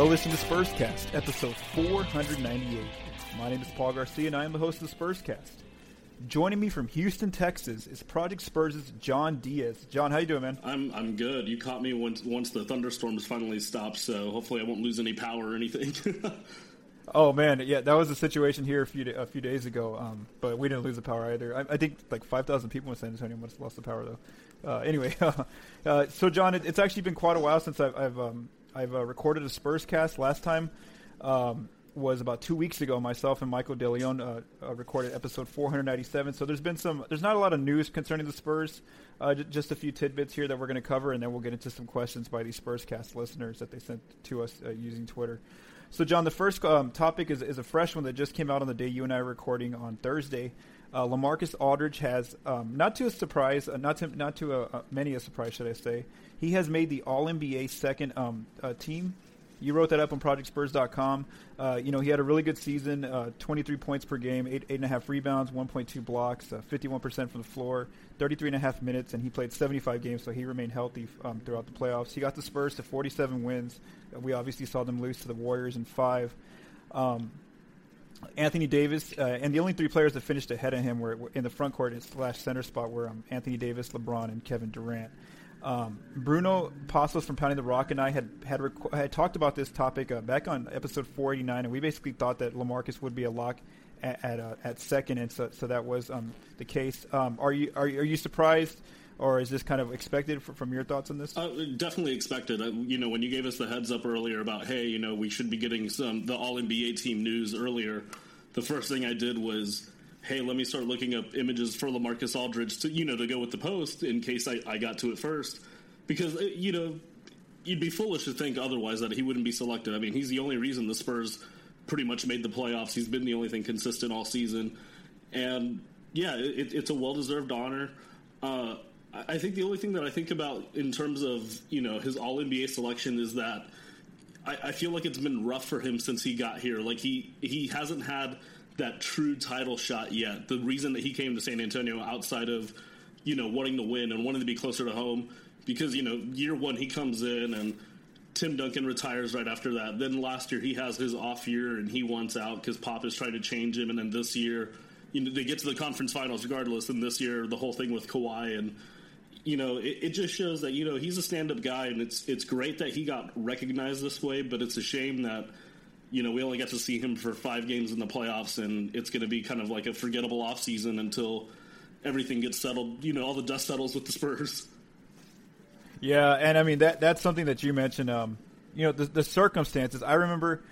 You're listening to Spurscast, episode 498. My name is Paul Garcia, and I am the host of the Spurscast. Joining me from Houston, Texas, is Project Spurs' John Diaz. John, how you doing, man? I'm I'm good. You caught me once once the thunderstorms finally stopped, so hopefully I won't lose any power or anything. oh man, yeah, that was a situation here a few a few days ago, um, but we didn't lose the power either. I, I think like 5,000 people in San Antonio must have lost the power though. Uh, anyway, uh, so John, it, it's actually been quite a while since I've I've, um, I've uh, recorded a Spurs cast. Last time. Um, was about two weeks ago. Myself and Michael DeLeon uh, uh, recorded episode 497. So there's been some, there's not a lot of news concerning the Spurs. Uh, j- just a few tidbits here that we're going to cover, and then we'll get into some questions by these Spurs cast listeners that they sent to us uh, using Twitter. So, John, the first um, topic is, is a fresh one that just came out on the day you and I are recording on Thursday. Uh, Lamarcus Aldridge has, um, not to a surprise, uh, not to not to a, many a surprise, should I say, he has made the All NBA second um, team you wrote that up on ProjectSpurs.com. Uh, you know, he had a really good season, uh, 23 points per game, eight, eight and a half rebounds, 1.2 blocks, uh, 51% from the floor, 33 and a half minutes, and he played 75 games, so he remained healthy um, throughout the playoffs. He got the Spurs to 47 wins. Uh, we obviously saw them lose to the Warriors in five. Um, Anthony Davis, uh, and the only three players that finished ahead of him were, were in the front court slash center spot were um, Anthony Davis, LeBron, and Kevin Durant. Um, Bruno Passos from Pounding the Rock and I had had, had talked about this topic uh, back on episode 489, and we basically thought that Lamarcus would be a lock at at, uh, at second, and so, so that was um, the case. Um, are you are, are you surprised? Or is this kind of expected from your thoughts on this? Uh, definitely expected. You know, when you gave us the heads up earlier about, hey, you know, we should be getting some the All NBA team news earlier. The first thing I did was hey, let me start looking up images for Lamarcus Aldridge to you know to go with the post in case I, I got to it first, because uh, you know you'd be foolish to think otherwise that he wouldn't be selected. I mean, he's the only reason the Spurs pretty much made the playoffs. He's been the only thing consistent all season, and yeah, it, it's a well deserved honor. Uh, I think the only thing that I think about in terms of you know his All NBA selection is that I, I feel like it's been rough for him since he got here. Like he he hasn't had that true title shot yet. The reason that he came to San Antonio outside of, you know, wanting to win and wanting to be closer to home, because, you know, year one he comes in and Tim Duncan retires right after that. Then last year he has his off year and he wants out because Pop is trying to change him. And then this year, you know, they get to the conference finals regardless. And this year, the whole thing with Kawhi and, you know, it, it just shows that, you know, he's a stand up guy and it's, it's great that he got recognized this way, but it's a shame that – you know, we only get to see him for five games in the playoffs, and it's going to be kind of like a forgettable offseason until everything gets settled. You know, all the dust settles with the Spurs. Yeah, and I mean that that's something that you mentioned. Um, you know, the, the circumstances. I remember.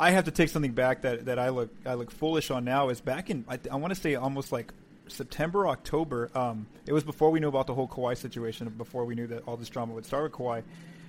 I have to take something back that, that I look I look foolish on now. Is back in I, I want to say almost like September October. Um, it was before we knew about the whole Kawhi situation. Before we knew that all this drama would start with Kawhi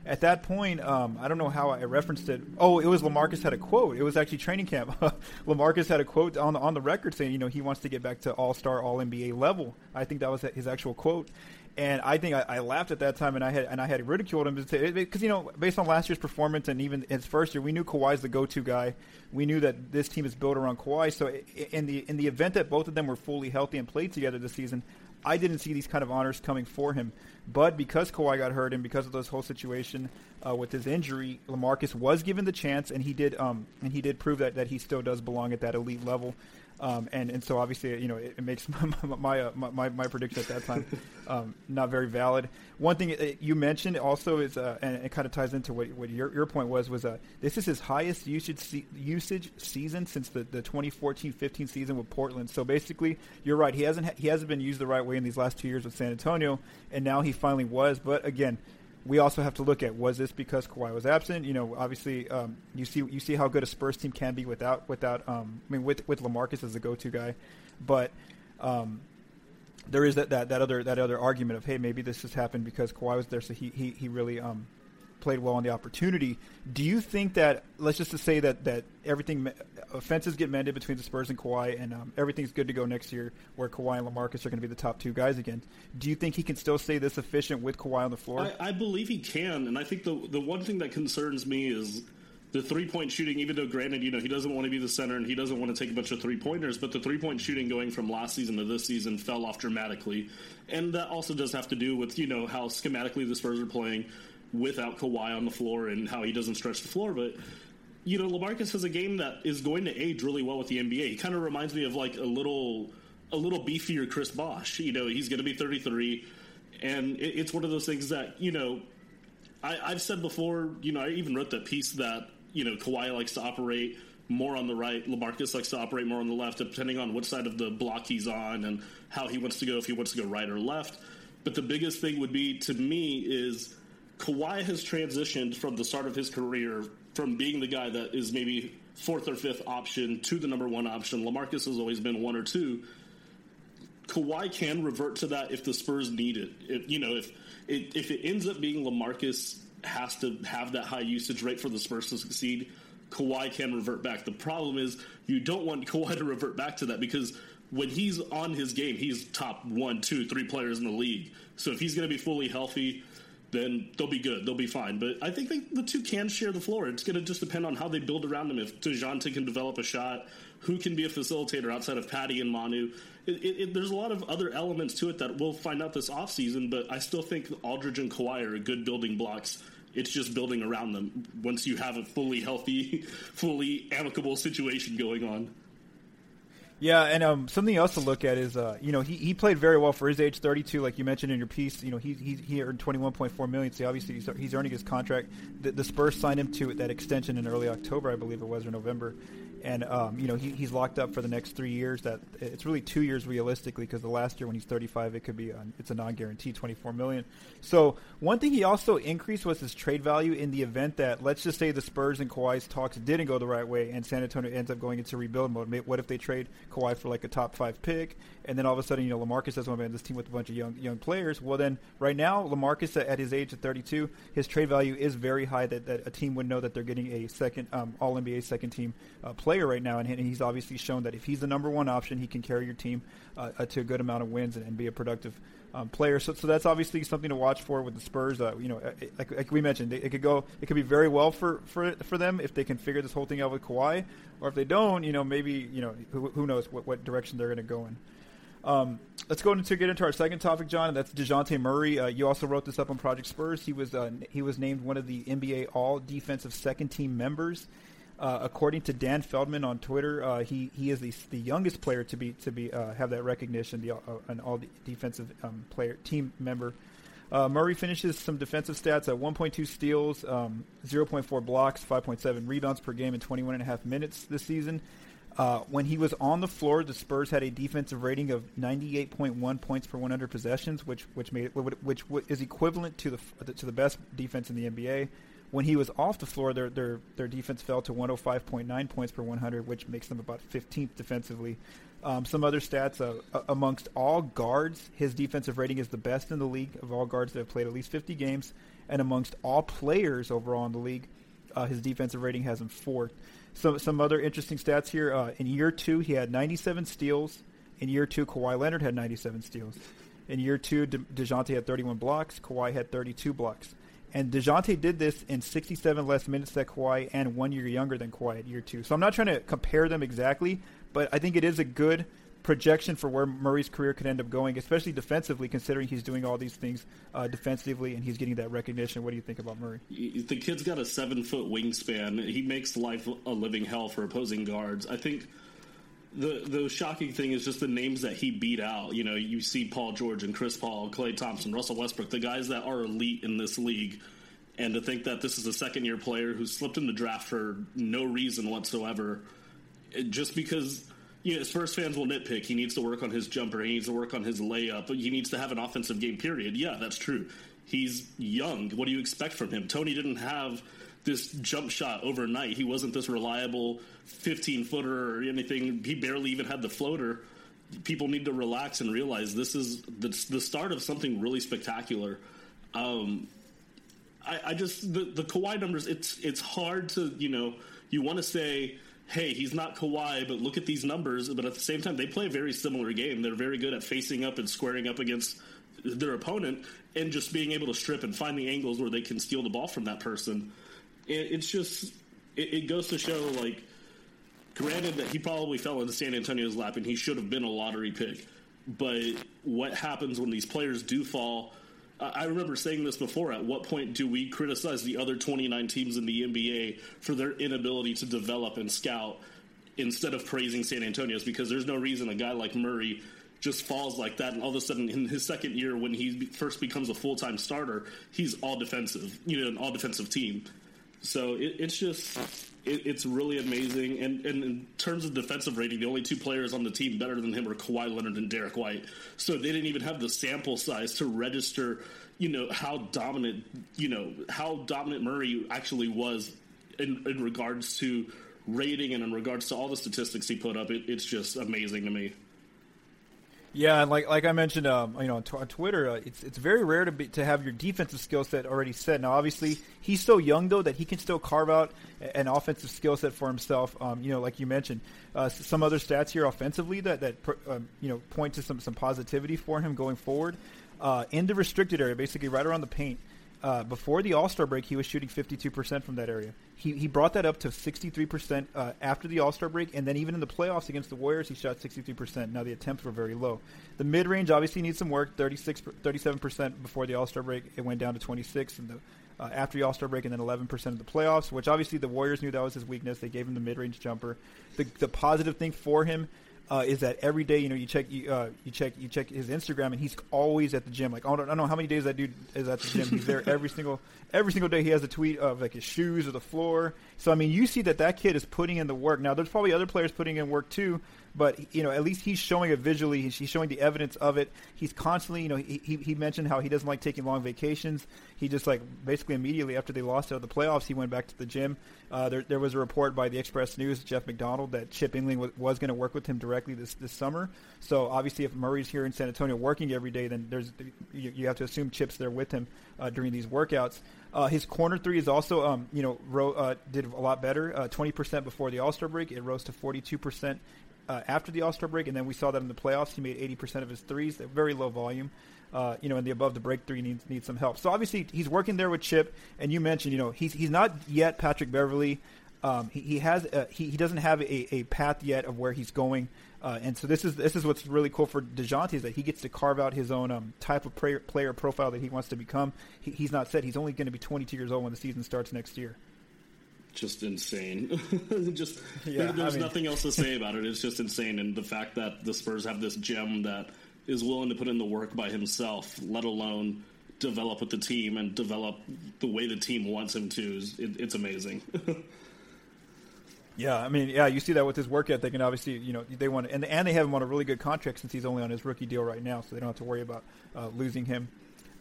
at that point, um, I don't know how I referenced it. Oh, it was Lamarcus had a quote. It was actually training camp. Lamarcus had a quote on the, on the record saying, you know, he wants to get back to All Star, All NBA level. I think that was his actual quote. And I think I, I, laughed at that time, and I had and I had ridiculed him because you know, based on last year's performance and even his first year, we knew Kawhi's the go-to guy. We knew that this team is built around Kawhi. So in the in the event that both of them were fully healthy and played together this season, I didn't see these kind of honors coming for him. But because Kawhi got hurt and because of this whole situation uh, with his injury, Lamarcus was given the chance, and he did. Um, and he did prove that, that he still does belong at that elite level. Um, and and so obviously you know it, it makes my my, uh, my, my prediction at that time um, not very valid. One thing uh, you mentioned also is uh, and it kind of ties into what, what your, your point was was uh, this is his highest usage se- usage season since the, the 2014-15 season with Portland. So basically, you're right. He hasn't he hasn't been used the right way in these last two years with San Antonio, and now he finally was. But again, we also have to look at was this because Kawhi was absent? You know, obviously, um, you see you see how good a Spurs team can be without without um, I mean with with Lamarcus as the go-to guy, but um, there is that, that that other that other argument of hey maybe this has happened because Kawhi was there so he he, he really um, played well on the opportunity. Do you think that let's just say that that everything offenses get mended between the Spurs and Kawhi, and um, everything's good to go next year, where Kawhi and Lamarcus are going to be the top two guys again? Do you think he can still stay this efficient with Kawhi on the floor? I, I believe he can, and I think the the one thing that concerns me is the three point shooting, even though granted, you know, he doesn't want to be the center and he doesn't want to take a bunch of three pointers, but the three point shooting going from last season to this season fell off dramatically. And that also does have to do with, you know, how schematically the Spurs are playing without Kawhi on the floor and how he doesn't stretch the floor. But you know, Lamarcus has a game that is going to age really well with the NBA. He kind of reminds me of like a little a little beefier Chris Bosh. You know, he's going to be 33, and it, it's one of those things that you know. I, I've said before, you know, I even wrote that piece that you know Kawhi likes to operate more on the right. Lamarcus likes to operate more on the left, depending on what side of the block he's on and how he wants to go, if he wants to go right or left. But the biggest thing would be to me is Kawhi has transitioned from the start of his career from being the guy that is maybe fourth or fifth option to the number one option. Lamarcus has always been one or two. Kawhi can revert to that if the Spurs need it. If, you know, if it, if it ends up being Lamarcus has to have that high usage rate for the Spurs to succeed, Kawhi can revert back. The problem is you don't want Kawhi to revert back to that because when he's on his game, he's top one, two, three players in the league. So if he's going to be fully healthy, then they'll be good. They'll be fine. But I think they, the two can share the floor. It's going to just depend on how they build around them. If DeJounte can develop a shot, who can be a facilitator outside of Patty and Manu? It, it, it, there's a lot of other elements to it that we'll find out this offseason, but I still think Aldridge and Kawhi are good building blocks it's just building around them once you have a fully healthy, fully amicable situation going on. Yeah, and um, something else to look at is, uh, you know, he, he played very well for his age, 32, like you mentioned in your piece. You know, he he, he earned 21.4 million, so obviously he's, he's earning his contract. The, the Spurs signed him to that extension in early October, I believe it was, or November, and um, you know he, he's locked up for the next three years. That it's really two years realistically because the last year when he's 35, it could be it's a non-guaranteed 24 million. So one thing he also increased was his trade value in the event that let's just say the Spurs and Kawhi's talks didn't go the right way and San Antonio ends up going into rebuild mode. What if they trade Kawhi for like a top five pick, and then all of a sudden you know Lamarcus has one man this team with a bunch of young young players? Well then right now Lamarcus at his age of 32, his trade value is very high that, that a team would know that they're getting a second um, All NBA second team uh, player player right now, and he's obviously shown that if he's the number one option, he can carry your team uh, uh, to a good amount of wins and, and be a productive um, player. So, so that's obviously something to watch for with the Spurs. Uh, you know, uh, like, like, we mentioned, it, it could go, it could be very well for, for for them if they can figure this whole thing out with Kawhi, or if they don't, you know, maybe you know who, who knows what, what direction they're going to go in. Um, let's go into get into our second topic, John. And that's Dejounte Murray. Uh, you also wrote this up on Project Spurs. He was uh, he was named one of the NBA All Defensive Second Team members. Uh, according to Dan Feldman on Twitter, uh, he he is the, the youngest player to be to be uh, have that recognition, the uh, an all defensive um, player team member. Murray finishes some defensive stats at 1.2 steals, um, 0.4 blocks, 5.7 rebounds per game in 21 and a half minutes this season. Uh, when he was on the floor, the Spurs had a defensive rating of 98.1 points per 100 possessions, which which made which is equivalent to the to the best defense in the NBA. When he was off the floor, their their their defense fell to 105.9 points per 100, which makes them about 15th defensively. Um, some other stats uh, amongst all guards, his defensive rating is the best in the league of all guards that have played at least 50 games, and amongst all players overall in the league, uh, his defensive rating has him fourth. Some some other interesting stats here. Uh, in year two, he had 97 steals. In year two, Kawhi Leonard had 97 steals. In year two, De- Dejounte had 31 blocks. Kawhi had 32 blocks. And DeJounte did this in 67 less minutes than Kawhi and one year younger than Kawhi at year two. So I'm not trying to compare them exactly, but I think it is a good projection for where Murray's career could end up going, especially defensively, considering he's doing all these things uh, defensively and he's getting that recognition. What do you think about Murray? The kid's got a seven foot wingspan. He makes life a living hell for opposing guards. I think the the shocking thing is just the names that he beat out. You know, you see Paul George and Chris Paul, Klay Thompson, Russell Westbrook, the guys that are elite in this league. And to think that this is a second year player who slipped in the draft for no reason whatsoever, just because you know, Spurs fans will nitpick. He needs to work on his jumper. He needs to work on his layup. He needs to have an offensive game. Period. Yeah, that's true. He's young. What do you expect from him? Tony didn't have this jump shot overnight. He wasn't this reliable 15 footer or anything. He barely even had the floater. People need to relax and realize this is the, the start of something really spectacular. Um, I, I, just the the Kawhi numbers. It's it's hard to you know you want to say. Hey, he's not Kawhi, but look at these numbers. But at the same time, they play a very similar game. They're very good at facing up and squaring up against their opponent and just being able to strip and find the angles where they can steal the ball from that person it, it's just it, it goes to show like granted that he probably fell into San Antonio's lap and he should have been a lottery pick. But what happens when these players do fall? I remember saying this before. At what point do we criticize the other 29 teams in the NBA for their inability to develop and scout instead of praising San Antonio's? Because there's no reason a guy like Murray just falls like that, and all of a sudden, in his second year, when he first becomes a full time starter, he's all defensive, you know, an all defensive team. So it, it's just it, it's really amazing. And, and, in terms of defensive rating, the only two players on the team better than him are Kawhi Leonard and Derek White. So they didn't even have the sample size to register, you know, how dominant, you know, how dominant Murray actually was in, in regards to rating and in regards to all the statistics he put up. It, it's just amazing to me. Yeah, and like like I mentioned, um, you know, on, t- on Twitter, uh, it's it's very rare to be, to have your defensive skill set already set. Now, obviously, he's so young though that he can still carve out an offensive skill set for himself. Um, you know, like you mentioned, uh, some other stats here offensively that that um, you know point to some some positivity for him going forward. Uh, in the restricted area, basically right around the paint, uh, before the All Star break, he was shooting 52% from that area. He, he brought that up to 63% uh, after the All Star break, and then even in the playoffs against the Warriors, he shot 63%. Now, the attempts were very low. The mid range obviously needs some work 36, 37% before the All Star break. It went down to 26 and the, uh, after the All Star break, and then 11% of the playoffs, which obviously the Warriors knew that was his weakness. They gave him the mid range jumper. The, the positive thing for him uh, is that every day, you know, you check you, uh, you check you check his Instagram, and he's always at the gym. Like I don't, I don't know how many days that dude is at the gym. He's there every single every single day. He has a tweet of like his shoes or the floor. So I mean, you see that that kid is putting in the work. Now, there's probably other players putting in work too, but you know, at least he's showing it visually. He's, he's showing the evidence of it. He's constantly, you know, he, he, mentioned how he doesn't like taking long vacations. He just like basically immediately after they lost out of the playoffs, he went back to the gym. Uh, there, there was a report by the Express News, Jeff McDonald, that Chip Engelland was, was going to work with him directly this this summer. So obviously, if Murray's here in San Antonio working every day, then there's you, you have to assume Chip's there with him uh, during these workouts. Uh, his corner three is also, um, you know, ro- uh, did a lot better. Uh, twenty percent before the All Star break, it rose to forty-two percent uh, after the All Star break, and then we saw that in the playoffs. He made 80% of his threes, very low volume. Uh, you know, and the above the break three needs needs some help. So obviously he's working there with Chip, and you mentioned, you know, he's he's not yet Patrick Beverley. Um, he, he has a, he, he doesn't have a, a path yet of where he's going, uh, and so this is this is what's really cool for Dejounte is that he gets to carve out his own um, type of player, player profile that he wants to become. He, he's not set; he's only going to be 22 years old when the season starts next year just insane. just yeah, there, there's I mean, nothing else to say about it. It's just insane, and the fact that the Spurs have this gem that is willing to put in the work by himself, let alone develop with the team and develop the way the team wants him to, is it, it's amazing. yeah, I mean, yeah, you see that with his work ethic, and obviously, you know, they want to, and and they have him on a really good contract since he's only on his rookie deal right now, so they don't have to worry about uh, losing him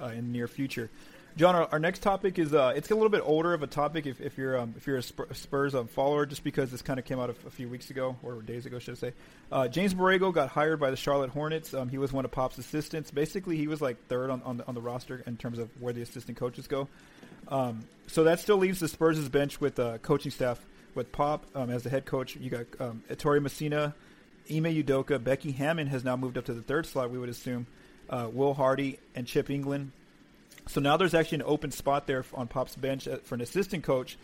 uh, in the near future. John, our, our, next topic is uh, it's a little bit older of a topic if, if you're um, if you're a Spurs um, follower, just because this kind of came out a, a, few weeks ago or days ago, should I say? Uh, James Borrego got hired by the Charlotte Hornets. Um, he was one of Pop's assistants. Basically, he was like third on, on the, on the roster in terms of where the assistant coaches go. Um, so that still leaves the Spurs' bench with uh, coaching staff with Pop um, as the head coach. You got um, Ettore Messina, Ime Udoka, Becky Hammon has now moved up to the third slot. We would assume. Uh, Will Hardy and Chip Engelland so now there's actually an open spot there on Pop's bench uh, for an assistant coach.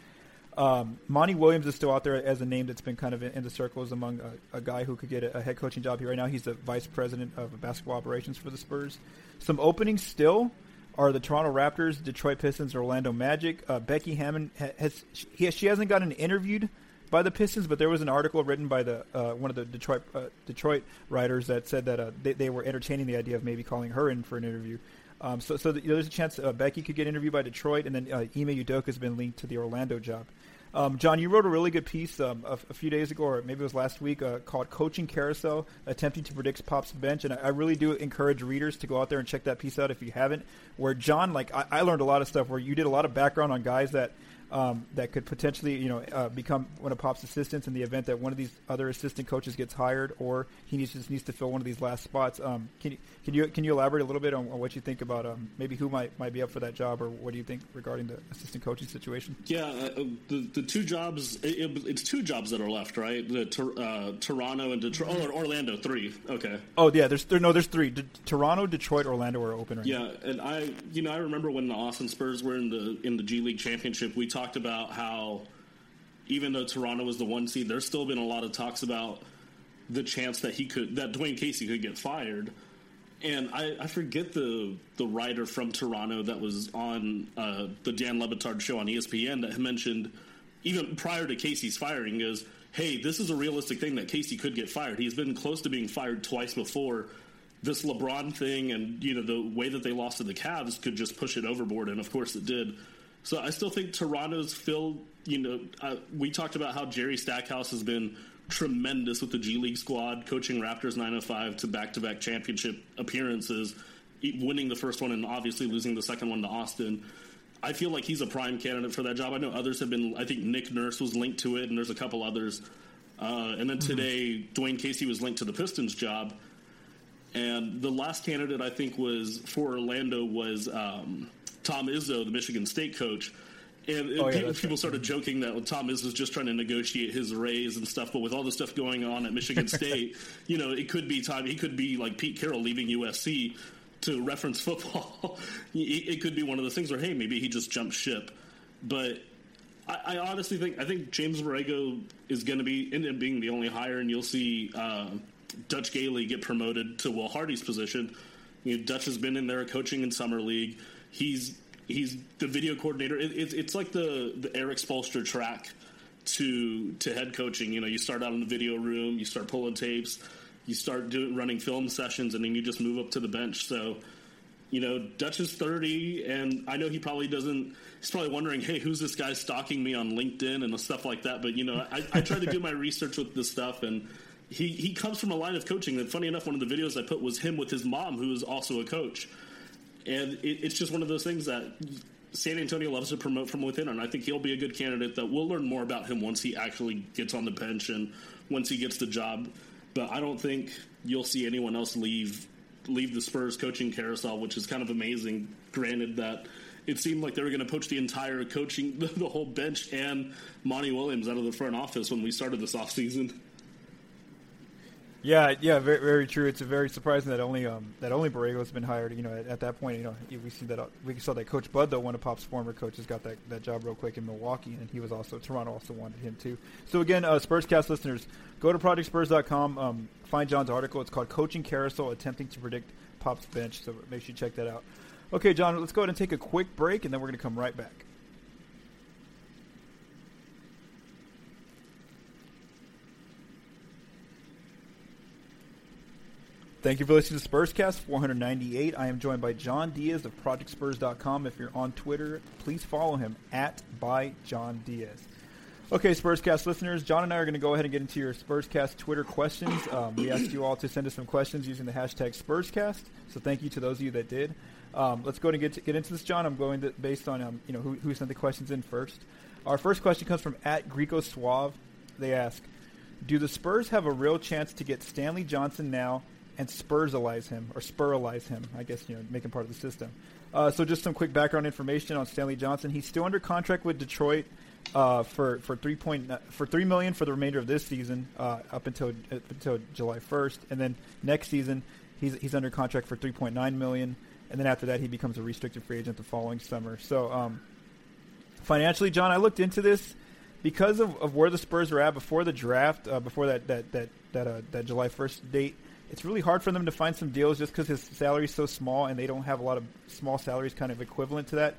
Um, Monty Williams is still out there as a name that's been kind of in, in the circles among a, a, guy who could get a, a, head coaching job here right now. He's the vice president of basketball operations for the Spurs. Some openings still are the Toronto Raptors, Detroit Pistons, Orlando Magic. Uh, Becky Hammon has she, she hasn't gotten interviewed by the Pistons, but there was an article written by the uh, one of the Detroit uh, Detroit writers that said that uh, they, they, were entertaining the idea of maybe calling her in for an interview. Um, so, so the, you know, there's a chance uh, Becky could get interviewed by Detroit, and then uh, Ime Udoka has been linked to the Orlando job. Um, John, you wrote a really good piece um, a, a, few days ago, or maybe it was last week, uh, called "Coaching Carousel: Attempting to Predict Pop's Bench," and I, I, really do encourage readers to go out there and check that piece out if you haven't. Where John, like, I, I learned a lot of stuff. Where you did a lot of background on guys that um, that could potentially, you know, uh, become one of Pop's assistants in the event that one of these other assistant coaches gets hired, or he needs, just needs to fill one of these last spots. Um, can you can you can you elaborate a little bit on, on what you think about um, maybe who might might be up for that job, or what do you think regarding the assistant coaching situation? Yeah, uh, uh the the two jobs it, it's two jobs that are left, right? The uh, Toronto and Detroit, oh, Orlando, three. Okay. Oh yeah, there's there, no, there's three. De- Toronto, Detroit, Orlando are open right yeah, now. Yeah, and I you know I remember when the Austin Spurs were in the in the G League championship, we talked talked about how even though Toronto was the one seed, there's still been a lot of talks about the chance that he could that Dwane Casey could get fired. And I, I, forget the the writer from Toronto that was on uh, the Dan Le Batard show on ESPN that mentioned even prior to Casey's firing goes, "Hey, this is a realistic thing that Casey could get fired. He's been close to being fired twice before." This LeBron thing and you know the way that they lost to the Cavs could just push it overboard, and of course it did. So I still think Toronto's filled. You know, uh, we talked about how Jerry Stackhouse has been tremendous with the G League squad, coaching Raptors 905 to back to back championship appearances, winning the first one and obviously losing the second one to Austin. I feel like he's a prime candidate for that job. I know others have been. I think Nick Nurse was linked to it, and there's a couple others. Uh, and then mm-hmm. today, Dwane Casey was linked to the Pistons job. And the last candidate I think was for Orlando was um, Tom Izzo, the Michigan State coach. And oh, yeah, people, people right. started joking that Tom Izzo was just trying to negotiate his raise and stuff. But with all the stuff going on at Michigan State, you know, it could be time. He could be like Pete Carroll leaving USC to reference football. it could be one of those things where, hey, maybe he just jumped ship. But I, I honestly think I think James Borrego is going to be end up being the only hire, and you'll see uh, Dutch Gaitley get promoted to Will Hardy's position. You know, Dutch has been in there coaching in summer league. He's he's the video coordinator. It, it, it's like the the Erik Spoelstra track to to head coaching. You know, you start out in the video room, you start pulling tapes, you start doing running film sessions, and then you just move up to the bench. So, you know, Dutch is thirty, and I know he probably doesn't. He's probably wondering, hey, who's this guy stalking me on LinkedIn and stuff like that. But you know, I, I try to do my research with this stuff and. He, he comes from a line of coaching that, funny enough, one of the videos I put was him with his mom, who is also a coach and it, it's just one of those things that San Antonio loves to promote from within, and I think he'll be a good candidate. That we'll learn more about him once he actually gets on the bench and once he gets the job. But I don't think you'll see anyone else leave leave the Spurs coaching carousel, which is kind of amazing. Granted that it seemed like they were going to poach the entire coaching, the whole bench, and Monty Williams out of the front office when we started this offseason. Yeah, yeah, very, very true. It's very surprising that only um, that only Borrego's been hired. You know, at, at, that point, you know, we see that uh, we saw that Coach Bud, though, one of Pop's former coaches, got that, that job real quick in Milwaukee, and he was also Toronto also wanted him too. So again, uh, Spurscast listeners, go to ProjectSpurs.com, um, find John's article. It's called "Coaching Carousel: Attempting to Predict Pop's Bench." So make sure you check that out. Okay, John, let's go ahead and take a quick break, and then we're going to come right back. Thank you for listening to Spurscast 498. I am joined by John Diaz of ProjectSpurs.com. If you're on Twitter, please follow him at by John Diaz. Okay, Spurscast listeners, John and I are going to go ahead and get into your Spurscast Twitter questions. Um, we asked you all to send us some questions using the hashtag Spurscast, so thank you to those of you that did. Um, let's go ahead and get, to, get into this, John. I'm going to, based on um, you know who, who sent the questions in first. Our first question comes from at Greco Suave. They ask, "Do the Spurs have a real chance to get Stanley Johnson now and Spursalize him or Spuralize him. I guess you know, make him part of the system. Uh, so just some quick background information on Stanley Johnson. He's still under contract with Detroit uh, for for three point for three million for the remainder of this season uh, up until up until July first, and then next season he's he's under contract for three point nine million, and then after that he becomes a restricted free agent the following summer. So um, financially, John, I looked into this because of, of where the Spurs were at before the draft, uh, before that that that that, uh, that July first date it's really hard for them to find some deals just because his salary is so small and they don't have a lot of small salaries kind of equivalent to that.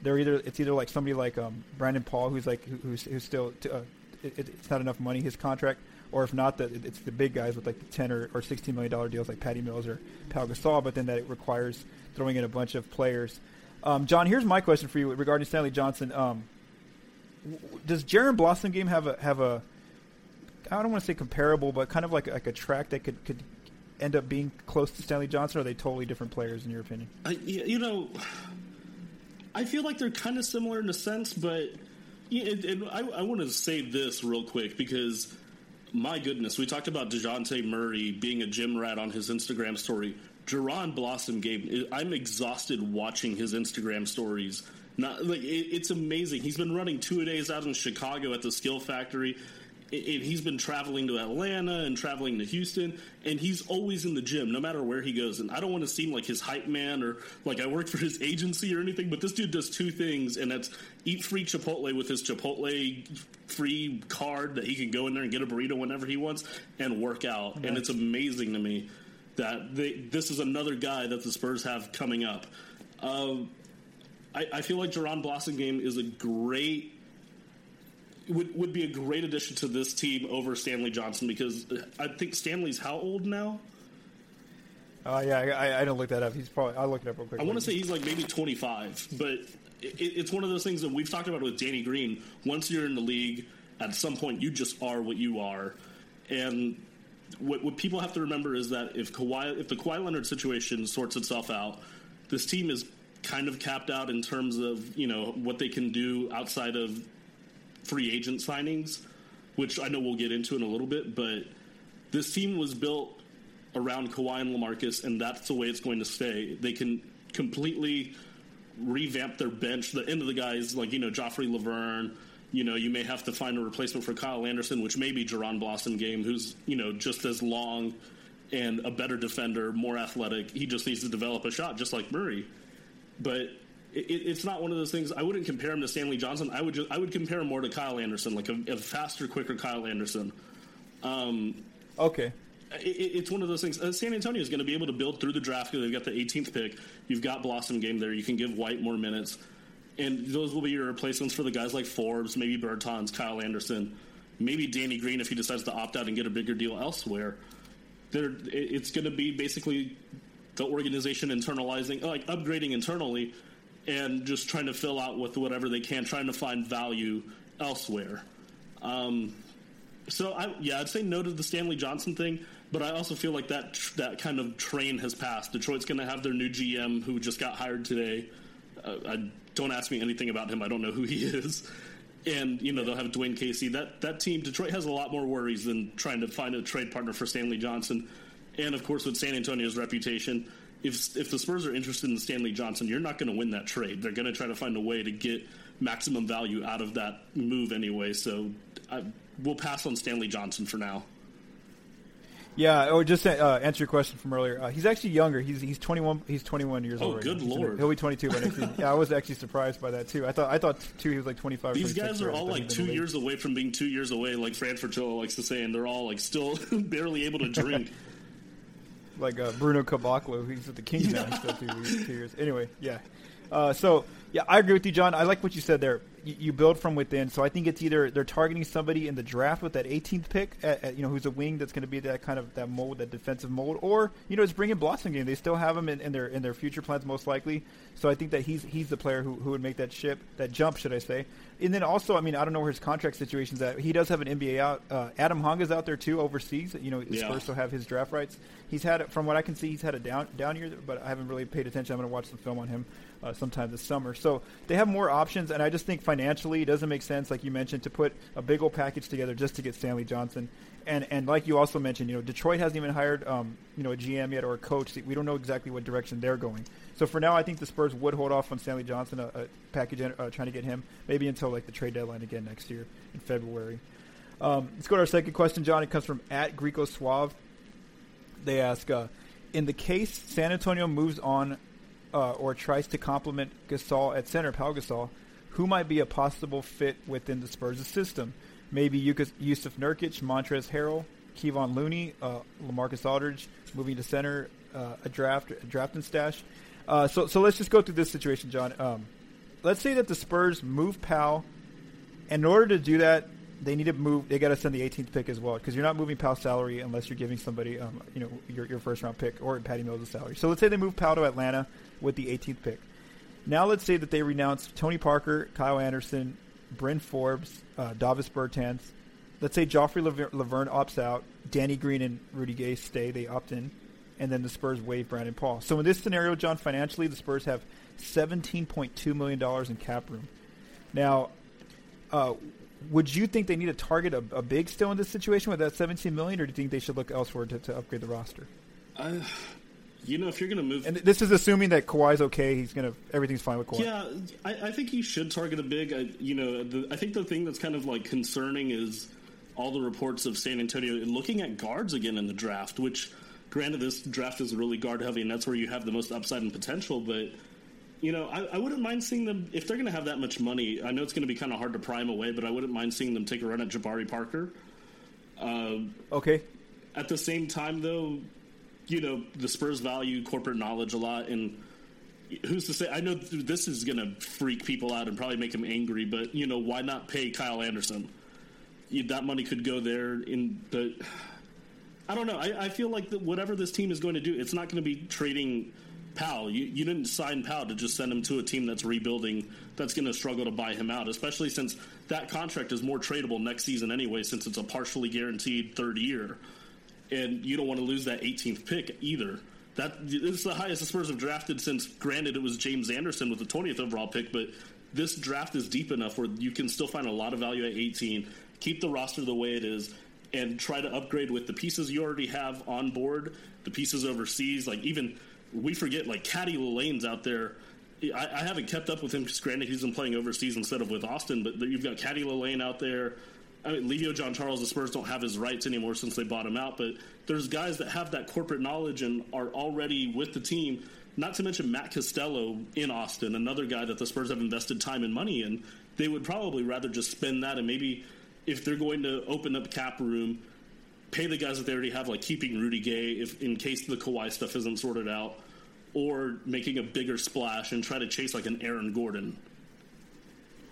They're either it's either like somebody like um, Brandon Paul who's like who's who's still uh, it, it's not enough money his contract, or if not, that it's the big guys with like the ten or, or sixteen million dollar deals like Patty Mills or Pau Gasol, but then that it requires throwing in a bunch of players. Um, John, here's my question for you regarding Stanley Johnson. Um, does Jaron Blossomgame have a have a I don't want to say comparable, but kind of like like a track that could could end up being close to Stanley Johnson? Or are they totally different players in your opinion? I, you know, I feel like they're kind of similar in a sense, but and, and I, I want to say this real quick because my goodness, we talked about Dejounte Murray being a gym rat on his Instagram story. Jaron Blossomgame, I'm exhausted watching his Instagram stories. Not like it, it's amazing. He's been running two days out in Chicago at the Skill Factory and he's been traveling to Atlanta and traveling to Houston, and he's always in the gym, no matter where he goes. And I don't want to seem like his hype man or like I work for his agency or anything, but this dude does two things, and that's eat free Chipotle with his Chipotle free card that he can go in there and get a burrito whenever he wants, and work out. Nice. And it's amazing to me. that they, this is another guy that the Spurs have coming up. Uh, I, I, feel like Jaron Blossomgame is a great would would be a great addition to this team over Stanley Johnson because I think Stanley's how old now? Uh, yeah, I, I don't look that up. He's probably I'll look it up real quick. I want to say he's like maybe 25, but it, it's one of those things that we've talked about with Danny Green. Once you're in the league, at some point you just are what you are, and what, what people have to remember is that if Kawhi, if the Kawhi Leonard situation sorts itself out, this team is kind of capped out in terms of you know what they can do outside of free agent signings, which I know we'll get into in a little bit. But this team was built around Kawhi and Lamarcus, and that's the way it's going to stay. They can completely revamp their bench. The end of the guys like you know Joffrey Lauvergne. You know, you may have to find a replacement for Kyle Anderson, which may be Jaron Blossomgame, who's you know just as long and a better defender, more athletic. He just needs to develop a shot, just like Murray. But it, it's not one of those things. I wouldn't compare him to Stanley Johnson. I would just, I would compare him more to Kyle Anderson, like a, a faster, quicker Kyle Anderson. Um, okay. It, it's one of those things. Uh, San Antonio is going to be able to build through the draft because they've got the 18th pick. You've got Blossomgame there. You can give White more minutes, and those will be your replacements for the guys like Forbes, maybe Bertans, Kyle Anderson, maybe Danny Green if he decides to opt out and get a bigger deal elsewhere. There, it's going to be basically the organization internalizing, like upgrading internally, and just trying to fill out with whatever they can, trying to find value elsewhere. Um, so I, yeah, I'd say no to the Stanley Johnson thing, but I also feel like that that kind of train has passed. Detroit's going to have their new GM who just got hired today. Uh, I, don't ask me anything about him. I don't know who he is. And you know they'll have Dwane Casey. That that team, Detroit has a lot more worries than trying to find a trade partner for Stanley Johnson. And of course, with San Antonio's reputation, if if the Spurs are interested in Stanley Johnson, you're not going to win that trade. They're going to try to find a way to get maximum value out of that move anyway. So I, we'll pass on Stanley Johnson for now. Yeah, or just uh, answer your question from earlier. Uh, he's actually younger. He's he's 21. He's 21 years oh, old. Oh, good lord! He'll be 22 by next year. Yeah, I was actually surprised by that too. I thought I thought too he was like 25. These guys are all like two years away from being two years away, like Fran Fraschilla likes to say, and they're all like still barely able to drink. like uh, Bruno Caboclo, who's at the Kings now. He's still two, two years. Anyway, yeah. Uh, so yeah, I agree with you, John. I like what you said there. You, you, build from within. So I think it's either they're targeting somebody in the draft with that 18th pick, at, at, you know, who's a wing that's going to be that kind of that mold, that defensive mold, or you know, it's bringing Blossomgame. They still have him in, in, their in their future plans most likely. So I think that he's he's the player who, who would make that ship that jump, should I say? And then also, I mean, I don't know where his contract situation's at. He does have an NBA out. Uh, Adam Hanga's out there too overseas. You know, the yeah. Spurs still have his draft rights. He's had, from what I can see, he's had a down down year, but I haven't really paid attention. I'm going to watch some film on him uh, sometime this summer. So they have more options, and I just think financially it doesn't make sense, like you mentioned, to put a big old package together just to get Stanley Johnson. And and like you also mentioned, you know, Detroit hasn't even hired um, you know a GM yet or a coach. We don't know exactly what direction they're going. So for now, I think the Spurs would hold off on Stanley Johnson, a, a package uh, trying to get him maybe until like the trade deadline again next year in February. Um, let's go to our second question, John. It comes from at Greco Suave. They ask, uh, in the case San Antonio moves on uh, or tries to complement Gasol at center, Pau Gasol, who might be a possible fit within the Spurs' system? Maybe Jusuf Nurkic, Montrezl Harrell, Kevon Looney, uh, Lamarcus Aldridge moving to center, uh, a draft, a draft and stash. Uh, so, so let's just go through this situation, John. Um, let's say that the Spurs move Pau. In order to do that, they need to move. They got to send the 18th pick as well because you're not moving Pau's salary unless you're giving somebody, um, you know, your, your first round pick or Patty Mills' salary. So let's say they move Pau to Atlanta with the 18th pick. Now let's say that they renounce Tony Parker, Kyle Anderson, Bryn Forbes, uh, Davis Bertans. Let's say Joffrey Lauvergne opts out, Danny Green and Rudy Gay stay, they opt in, and then the Spurs waive Brandon Paul. So in this scenario, John, financially, the Spurs have $17.2 million in cap room. Now, uh, would you think they need to target a, a, big still in this situation with that 17 million, or do you think they should look elsewhere to, to upgrade the roster? Uh, you know, if you're going to move, and this is assuming that Kawhi's okay, he's going to everything's fine with Kawhi. Yeah, I, I think he should target a big. I, you know, the, I think the thing that's kind of like concerning is all the reports of San Antonio looking at guards again in the draft. Which, granted, this draft is really guard heavy, and that's where you have the most upside and potential. But you know, I, I wouldn't mind seeing them if they're going to have that much money. I know it's going to be kind of hard to prime away, but I wouldn't mind seeing them take a run at Jabari Parker. Uh, okay. At the same time, though, you know, the Spurs value corporate knowledge a lot, and who's to say? I know this is going to freak people out and probably make them angry, but you know, why not pay Kyle Anderson? That money could go there. In but I don't know. I, I feel like that whatever this team is going to do, it's not going to be trading Pau. You, you didn't sign Pau to just send him to a team that's rebuilding, that's going to struggle to buy him out, especially since that contract is more tradable next season anyway, since it's a partially guaranteed third year. And you don't want to lose that 18th pick either. That is the highest the Spurs have drafted since. Granted, it was James Anderson with the 20th overall pick, but this draft is deep enough where you can still find a lot of value at 18. Keep the roster the way it is, and try to upgrade with the pieces you already have on board, the pieces overseas. Like even we forget, like Cady Lalanne's out there. I, I, haven't kept up with him because granted he's been playing overseas instead of with Austin, but you've got Cady Lalanne out there. I mean, Livio Jean-Charles, the Spurs don't have his rights anymore since they bought him out, but there's guys that have that corporate knowledge and are already with the team. Not to mention Matt Costello in Austin, another guy that the Spurs have invested time and money in. They would probably rather just spend that and maybe if they're going to open up cap room, pay the guys that they already have, like keeping Rudy Gay if in case the Kawhi stuff isn't sorted out, or making a bigger splash and try to chase like an Aaron Gordon.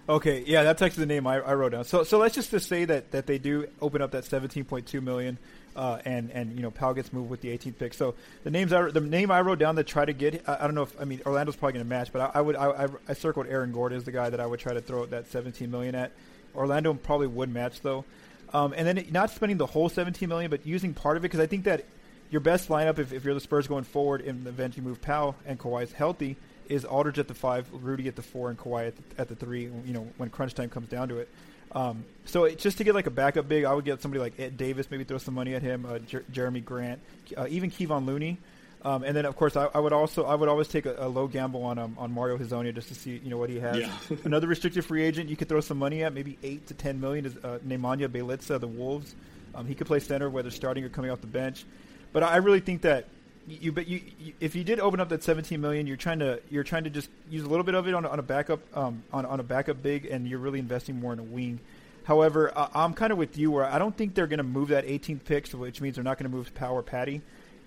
Okay, yeah, that's actually the name I, I, wrote down. So, so let's just, say that, that they do open up that seventeen point two million, uh, and and you know Pau gets moved with the 18th pick. So the names I the name I wrote down to try to get I, I don't know if I mean Orlando's probably going to match, but I, I would I, I, circled Aaron Gordon as the guy that I would try to throw that 17 million at. Orlando probably would match though, um, and then not spending the whole 17 million, but using part of it because I think that your best lineup if, if you're the Spurs going forward in the event you move Pau and Kawhi is healthy is Aldridge at the five, Rudy at the four, and Kawhi at the, at the three. You know when crunch time comes down to it. Um, so it, just to get like a backup big, I would get somebody like Ed Davis, maybe throw some money at him. Uh, Jer- Jerami Grant, uh, even Kevon Looney. Um, and then of course I, I, would also I would always take a, a low gamble on um, on Mario Hezonja just to see you know what he has. Yeah. Another restricted free agent you could throw some money at, maybe eight to ten million is uh, Nemanja Bjelica, the Wolves. Um, he could play center whether starting or coming off the bench. But I really think that you but you, you, if you did open up that 17 million, you're trying to you're trying to just use a little bit of it on, on a backup um, on on a backup big, and you're really investing more in a wing. However, I'm kind of with you where I don't think they're going to move that 18th pick, which means they're not going to move Power Patty.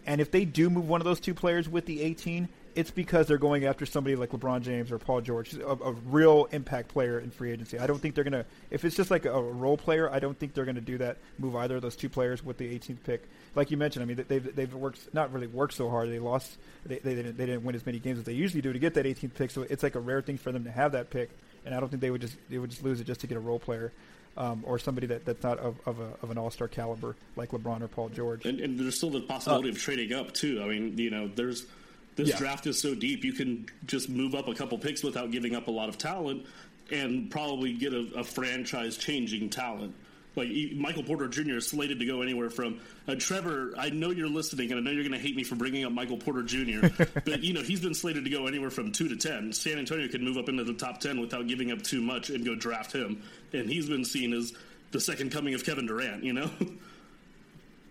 And if they do move one of those two players with the 18, it's because they're going after somebody like LeBron James or Paul George, a, a real impact player in free agency. I don't think they're going to, if it's just like a, role player, I don't think they're going to do that, move either of those two players with the 18th pick. Like you mentioned, I mean, they've, they've worked, not really worked so hard. They lost, they, they, didn't, they didn't win as many games as they usually do to get that 18th pick, so it's like a rare thing for them to have that pick. And I don't think they would just, they would just lose it just to get a role player um, or somebody that, that's not of, of, a, of an all star caliber like LeBron or Paul George. And, and there's still the possibility uh, of trading up too. I mean, you know, there's this yeah. draft is so deep, you can just move up a couple picks without giving up a lot of talent, and probably get a, a franchise changing talent. Like Michael Porter Jr. is slated to go anywhere from uh, Trevor. I know you're listening, and I know you're going to hate me for bringing up Michael Porter Jr. but you know he's been slated to go anywhere from two to ten. San Antonio could move up into the top ten without giving up too much and go draft him, and he's been seen as the second coming of Kevin Durant. You know.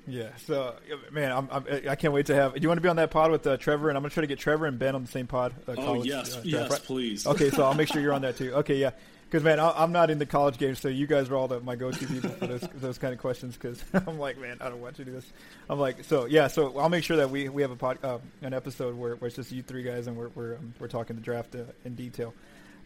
Yeah. So, man, I'm, I'm, I can not wait to have. Do you want to be on that pod with uh, Trevor? And I'm going to try to get Trevor and Ben on the same pod. Uh, oh yes, uh, yes, please. Okay, so I'll make sure you're on that too. Okay, yeah because man, I, am not in the college game, so you guys are all the, my go-to people for those, those kind of questions. Because I'm like, man, I don't want to do this. I'm like, so yeah, so I'll make sure that we, we have a pod, uh, an episode where, where it's just you three guys and we're we're, um, we're talking the draft uh, in detail.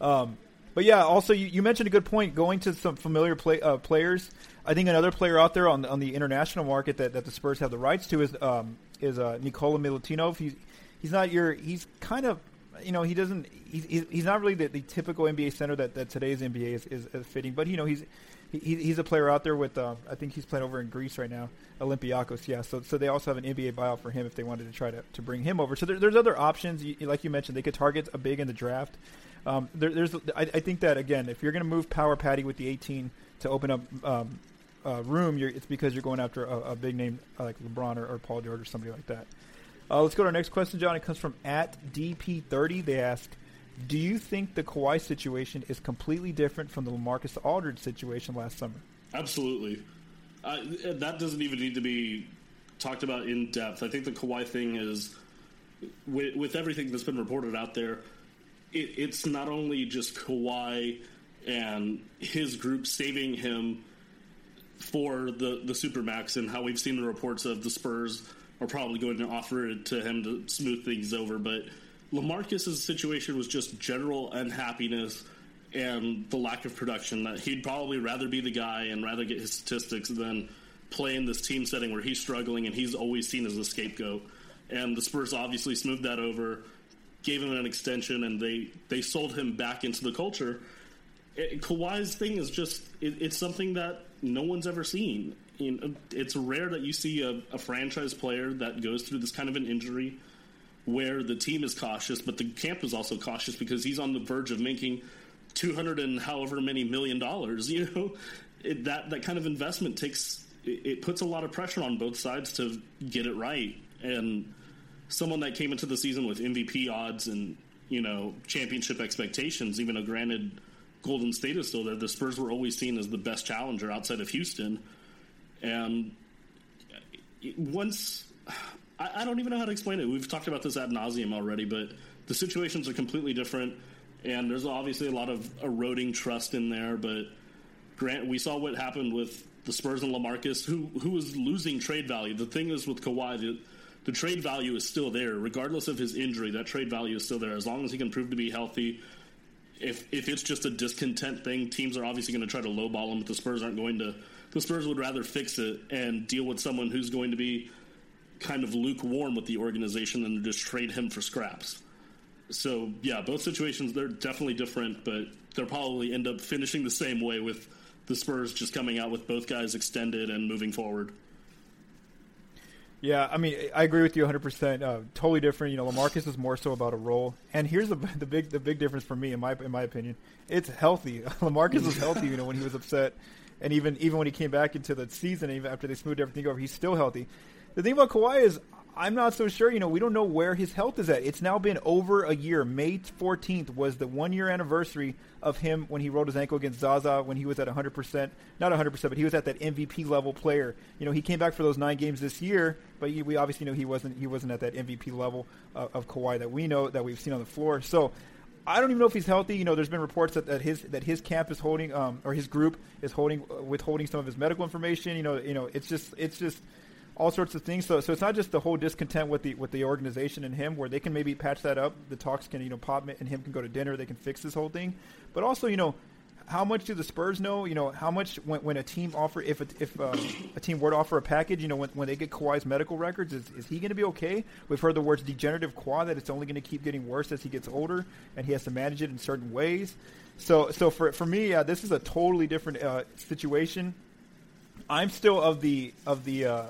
Um, but yeah, also you, you mentioned a good point. Going to some familiar play, uh, players, I think another player out there on on the international market that, that the Spurs have the rights to is um, is uh, Nikola Milutinov. He's he's not your he's kind of you know, he doesn't. He's, he's not really the, the typical NBA center that, that today's NBA is, is, is fitting. But you know, he's he, he's a player out there with. Uh, I think he's playing over in Greece right now, Olympiacos. Yeah, so so they also have an NBA buyout for him if they wanted to try to, to bring him over. So there, there's other options. You, like you mentioned, they could target a big in the draft. Um, there, there's I, I, think that again, if you're going to move Power Patty with the 18 to open up um, uh, room, it's because you're going after a, a big name like LeBron or, or Paul George or somebody like that. Uh, let's go to our next question, John. It comes from at DP30. They ask, "Do you think the Kawhi situation is completely different from the LaMarcus Aldridge situation last summer?" Absolutely. Uh, that doesn't even need to be talked about in depth. I think the Kawhi thing is, with, with everything that's been reported out there, it, it's not only just Kawhi and his group saving him for the the supermax and how we've seen the reports of the Spurs are probably going to offer it to him to smooth things over. But Lamarcus's situation was just general unhappiness and the lack of production. That he'd probably rather be the guy and rather get his statistics than play in this team setting where he's struggling and he's always seen as a scapegoat. And the Spurs obviously smoothed that over, gave him an extension, and they they sold him back into the culture. It, Kawhi's thing is just it, it's something that no one's ever seen. You know, it's rare that you see a, a franchise player that goes through this kind of an injury where the team is cautious, but the camp is also cautious because he's on the verge of making two hundred and however many million dollars. You know, it, that that kind of investment takes it, it puts a lot of pressure on both sides to get it right. And someone that came into the season with MVP odds and you know championship expectations, even though granted Golden State is still there, the Spurs were always seen as the best challenger outside of Houston. And once I, I don't even know how to explain it. We've talked about this ad nauseum already, but the situations are completely different, and there's obviously a lot of eroding trust in there. But Grant, we saw what happened with the Spurs and Lamarcus, who who was losing trade value. The thing is with Kawhi, the, the trade value is still there, regardless of his injury. That trade value is still there as long as he can prove to be healthy. If if it's just a discontent thing, teams are obviously going to try to lowball him. But the Spurs aren't going to. The Spurs would rather fix it and deal with someone who's going to be kind of lukewarm with the organization than just trade him for scraps. So yeah, both situations they're definitely different, but they'll probably end up finishing the same way with the Spurs just coming out with both guys extended and moving forward. Yeah, I mean, I agree with you 100. Uh, percent Totally different. You know, Lamarcus is more so about a role, and here's the, the big the big difference for me, in my in my opinion, it's healthy. Lamarcus was healthy. You know, when he was upset, and even even when he came back into the season, even after they smoothed everything over, he's still healthy. The thing about Kawhi is, I'm not so sure. You know, we don't know where his health is at. It's now been over a year. May 14th was the one year anniversary of him when he rolled his ankle against Zaza when he was at 100%. Not 100%, but he was at that MVP level player. You know, he came back for those nine games this year, but we obviously know he wasn't he wasn't at that MVP level uh, of Kawhi that we know that we've seen on the floor. So. I don't even know if he's healthy. You know, there's been reports that, that his that his camp is holding, um, or his group is holding, uh, withholding some of his medical information. You know, you know, it's just it's just all sorts of things. So, so it's not just the whole discontent with the with the organization and him, where they can maybe patch that up. The talks can, you know, pop and him can go to dinner. They can fix this whole thing. But also, you know, how much do the Spurs know? You know, how much when, when a team offer if a, if uh, a team were to offer a package, you know, when, when they get Kawhi's medical records, is, is he going to be okay? We've heard the words degenerative quad that it's only going to keep getting worse as he gets older, and he has to manage it in certain ways. So, so for for me, uh, this is a totally different uh, situation. I'm still of the of the uh,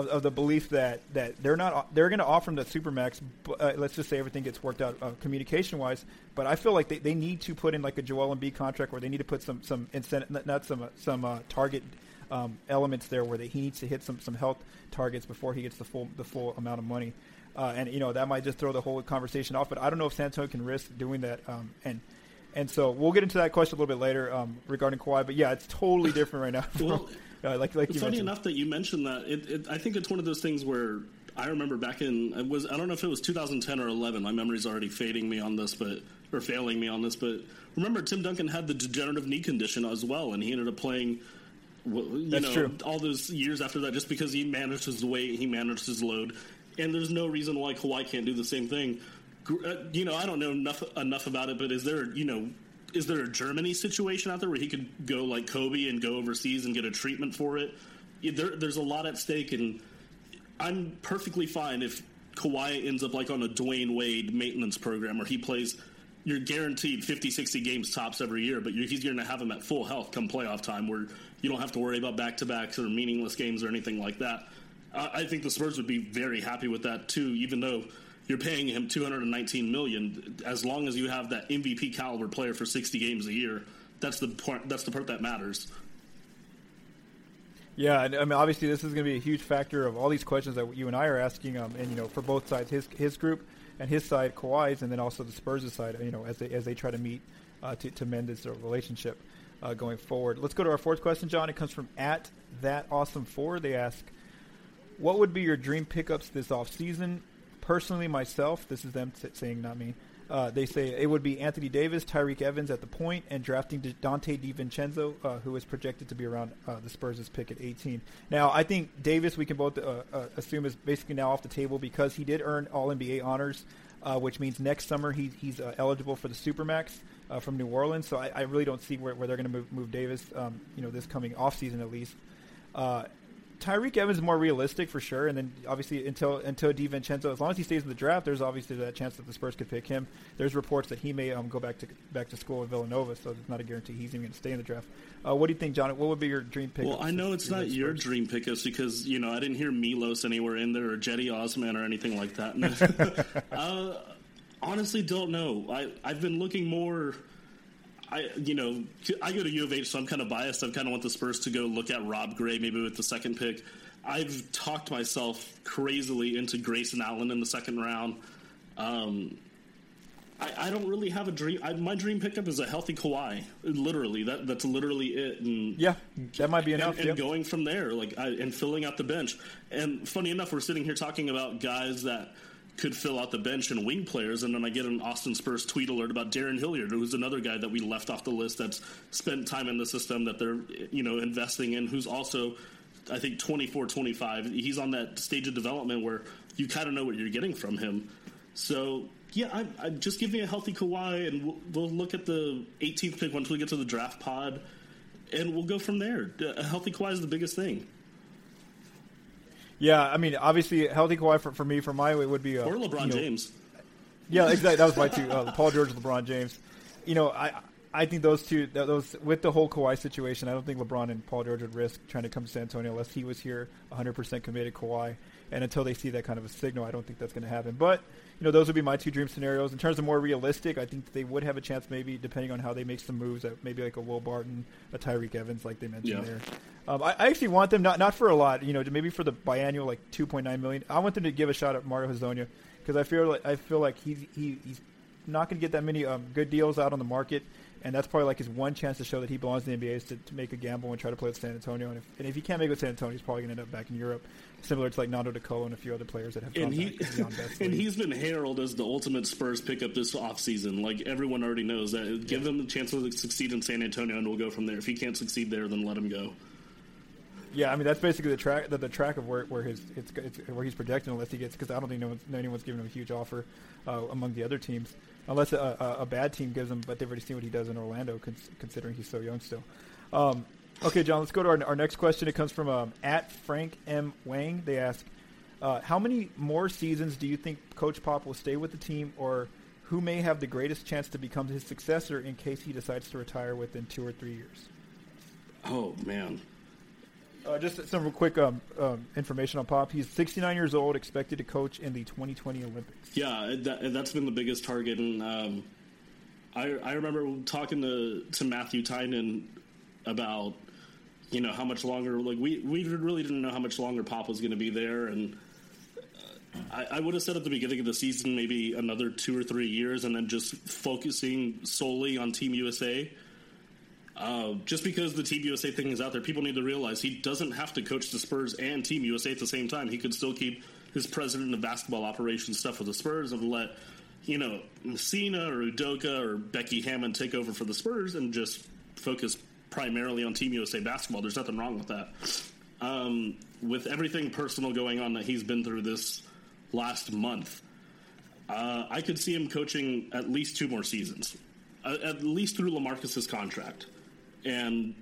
of, of, the belief that, that they're not they're going to offer him the supermax. Uh, let's just say everything gets worked out uh, communication wise. But I feel like they, they need to put in like a Joel Embiid contract where they need to put some some incentive, not some uh, some uh, target um, elements there where they, he needs to hit some some health targets before he gets the full the full amount of money. Uh, and you know that might just throw the whole conversation off. But I don't know if San Antonio can risk doing that. Um, and and so we'll get into that question a little bit later um, regarding Kawhi. But yeah, it's totally different right now. well, uh, like, like it's funny mentioned. enough that you mentioned that. It, it, I think it's one of those things where I remember back in it was I don't know if it was 2010 or 11. My memory's already fading me on this, but or failing me on this. But remember, Tim Duncan had the degenerative knee condition as well, and he ended up playing. You That's know, true. all those years after that, just because he managed his weight, he managed his load, and there's no reason why Kawhi can't do the same thing. Uh, you know, I don't know enough enough about it, but is there you know is there a Germany situation out there where he could go like Kobe and go overseas and get a treatment for it? There, there's a lot at stake, and I'm perfectly fine if Kawhi ends up like on a Dwyane Wade maintenance program where he plays. You're guaranteed 50, 60 games tops every year, but he's going to have him at full health come playoff time, where you don't have to worry about back to backs or meaningless games or anything like that. I, I think the Spurs would be very happy with that too, even though you're paying him 219 million as long as you have that MVP caliber player for 60 games a year. That's the part. That's the part that matters. Yeah, I mean, obviously, this is going to be a huge factor of all these questions that you and I are asking, um, and you know, for both sides, his his group and his side, Kawhi's, and then also the Spurs' side, you know, as they as they try to meet uh, to to mend this relationship uh, going forward. Let's go to our fourth question, John. It comes from at that awesome four. They ask, "What would be your dream pickups this off season? Personally, myself, this is them saying, not me. Uh, they say it would be Anthony Davis, Tyreke Evans at the point, and drafting Donte DiVincenzo, uh, who is projected to be around uh, the Spurs' pick at 18. Now, I think Davis, we can both uh, uh, assume, is basically now off the table because he did earn All NBA honors, uh, which means next summer he, he's eligible for the Supermax from New Orleans. So I, I, really don't see where, where they're going to move, move Davis, um, you know, this coming off season at least. Tyreke Evans is more realistic for sure, and then obviously until until DiVincenzo, as long as he stays in the draft, there's obviously that chance that the Spurs could pick him. There's reports that he may um, go back to back to school at Villanova, so it's not a guarantee he's even going to stay in the draft. Uh, what do you think, John? What would be your dream pick? Well, I know it's not your dream pickups because you know I didn't hear Milos anywhere in there or Cedi Osman or anything like that. uh, honestly, don't know. I I've been looking more I you know I go to U of H, so I'm kind of biased. I kind of want the Spurs to go look at Rob Gray maybe with the second pick. I've talked myself crazily into Grayson Allen in the second round. Um, I, I, don't really have a dream. I, my dream pickup is a healthy Kawhi. Literally, that that's literally it. And yeah, that might be enough. And, and going from there, like and filling out the bench. And funny enough, we're sitting here talking about guys that could fill out the bench and wing players, and then I get an Austin Spurs tweet alert about Darren Hilliard, who's another guy that we left off the list that's spent time in the system that they're you know investing in, who's also I think 24, 25. He's on that stage of development where you kind of know what you're getting from him. So yeah, I, I just give me a healthy Kawhi, and we'll, we'll look at the 18th pick once we get to the draft pod, and we'll go from there. A healthy Kawhi is the biggest thing. Yeah, I mean, obviously, healthy Kawhi for, for me, for my way, would be uh, or LeBron you know, James. Yeah, exactly. That was my two. Uh, Paul George, LeBron James. You know, I I think those two, those with the whole Kawhi situation, I don't think LeBron and Paul George would risk trying to come to San Antonio unless he was here, 100% committed Kawhi. And until they see that kind of a signal, I don't think that's going to happen. But you know, those would be my two dream scenarios. In terms of more realistic, I think they would have a chance, maybe depending on how they make some moves, at maybe like a Will Barton, a Tyreke Evans, like they mentioned yeah. there. Um, I, I, actually want them not not for a lot, you know, maybe for the biannual like 2.9 million. I want them to give a shot at Mario Hezonja because I feel like I feel like he's he, he's not going to get that many um, good deals out on the market and that's probably like his one chance to show that he belongs in the NBA is to, to make a gamble and try to play with San Antonio. And if, and if he can't make it with San Antonio, he's probably going to end up back in Europe, similar to like Nando De Colo and a few other players that have and he and he's been heralded as the ultimate Spurs pickup this offseason. Like everyone already knows that. Give yeah. him a chance to succeed in San Antonio, and we'll go from there. If he can't succeed there, then let him go. Yeah, I mean that's basically the track the, the track of where where his it's, it's where he's projecting unless he gets because I don't think no one's, anyone's giving him a huge offer uh, among the other teams unless a, a, a, bad team gives him. But they've already seen what he does in Orlando, cons- considering he's so young still. Um, okay, John, let's go to our, our next question. It comes from um, at Frank M Wang. They ask, uh, how many more seasons do you think Coach Pop will stay with the team, or who may have the greatest chance to become his successor in case he decides to retire within two or three years? Oh man, uh, just some real quick um, um, information on Pop. He's 69 years old, expected to coach in the 2020 Olympics. Yeah, that, has been the biggest target. And um, I, I, remember talking to, to Matthew Tynan about you know how much longer. Like we we really didn't know how much longer Pop was going to be there, and uh, I, I would have said at the beginning of the season maybe another two or three years, and then just focusing solely on Team USA uh, just because the Team USA thing is out there, people need to realize he doesn't have to coach the Spurs and Team USA at the same time. He could still keep his president of basketball operations stuff with the Spurs and let, you know, Messina or Udoka or Becky Hammon take over for the Spurs and just focus primarily on Team USA basketball. There's nothing wrong with that. Um, with everything personal going on that he's been through this last month, uh, I could see him coaching at least two more seasons, uh, at least through Lamarcus's contract and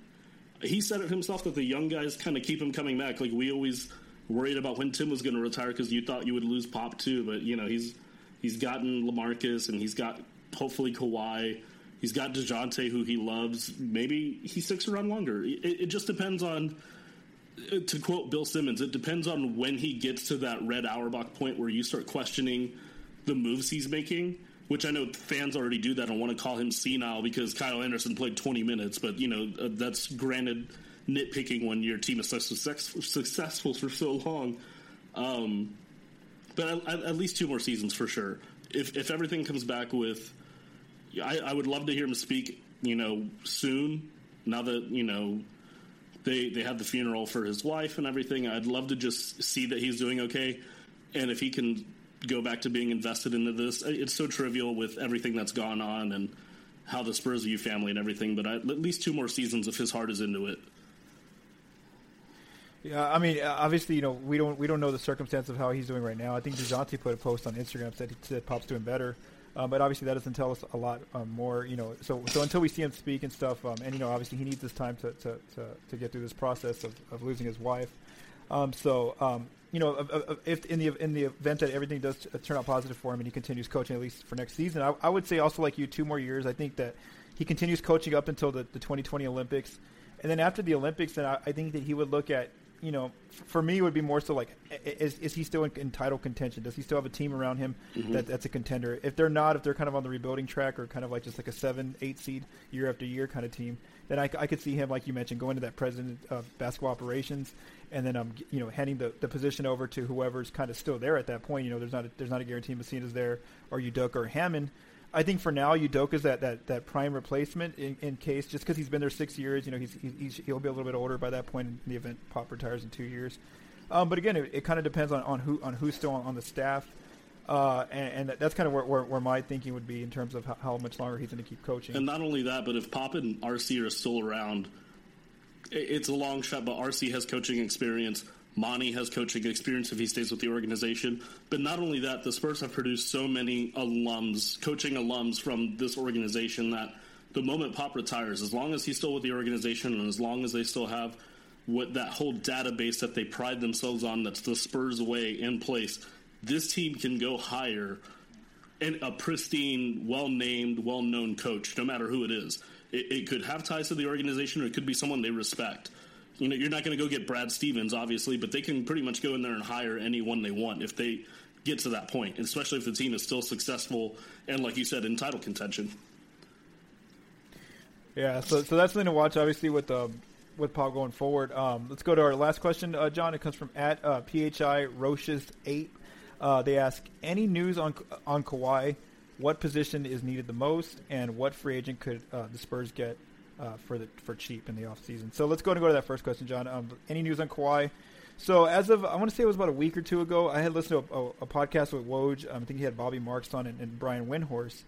he said it himself that the young guys kind of keep him coming back. Like we always worried about when Tim was going to retire because you thought you would lose Pop too, but you know he's he's gotten Lamarcus and he's got hopefully Kawhi. He's got Dejounte, who he loves. Maybe he sticks around longer. It, it just depends on. To quote Bill Simmons, it depends on when he gets to that Red Auerbach point where you start questioning the moves he's making which I know fans already do that and want to call him senile because Kyle Anderson played 20 minutes, but you know uh, that's granted nitpicking when your team is so successful for so long. Um, but at, at, least two more seasons for sure. If if everything comes back with, I, I would love to hear him speak. You know, soon. Now that you know they they had the funeral for his wife and everything, I'd love to just see that he's doing okay, and if he can go back to being invested into this. It's so trivial with everything that's gone on and how the Spurs view family and everything. But I, at least two more seasons if his heart is into it. Yeah, I mean, obviously, you know, we don't we don't know the circumstance of how he's doing right now. I think Dejounte put a post on Instagram said he said Pop's doing better, uh, but obviously that doesn't tell us a lot um, more. You know, so so until we see him speak and stuff, um, and you know, obviously he needs this time to to, to, to get through this process of, of losing his wife. Um, so um, you know, if in the in the event that everything does turn out positive for him and he continues coaching at least for next season, I, I would say also like you, two more years. I think that he continues coaching up until the, the 2020 Olympics, and then after the Olympics, then I, I think that he would look at you know, for me, it would be more so like, is, is he still in, in title contention? Does he still have a team around him mm-hmm. that, that's a contender? If they're not, if they're kind of on the rebuilding track or kind of like just like a seven, eight seed year after year kind of team, then I, I could see him, like you mentioned, going to that president of basketball operations and then I'm you know handing the, the position over to whoever's kind of still there at that point. You know, there's not a, there's not a guarantee Messina's there or Udoka or Hammon. I think for now Udoka's that, that, that prime replacement in, in case just because he's been there six years. You know, he's, he's he'll be a little bit older by that point in the event Pop retires in two years. Um, but again, it, it kind of depends on, on who on who's still on, on the staff. Uh, and, and, that's kind of where, where, where, my thinking would be in terms of how, how much longer he's going to keep coaching. And not only that, but if Pop and RC are still around, it's a long shot, but RC has coaching experience. Monty has coaching experience if he stays with the organization. But not only that, the Spurs have produced so many alums, coaching alums from this organization that the moment Pop retires, as long as he's still with the organization and as long as they still have what that whole database that they pride themselves on, that's the Spurs way in place, this team can go hire and a pristine, well named, well known coach, no matter who it is. It, it could have ties to the organization or it could be someone they respect you know, you're not going to go get Brad Stevens, obviously, but they can pretty much go in there and hire anyone they want if they get to that point, especially if the team is still successful and, like you said, in title contention. Yeah, so so that's something to watch, obviously, with um, with Paul going forward. Um, let's go to our last question, uh, John. It comes from at uh, phi roches eight. Uh, they ask any news on on Kawhi. What position is needed the most, and what free agent could uh, the Spurs get uh, for the for cheap in the off season. So let's go and go to that first question, John. Um, any news on Kawhi? So as of I want to say it was about a week or two ago, I had listened to a, a, a podcast with Woj. Um, I think he had Bobby Marks on and, and Brian Windhorst,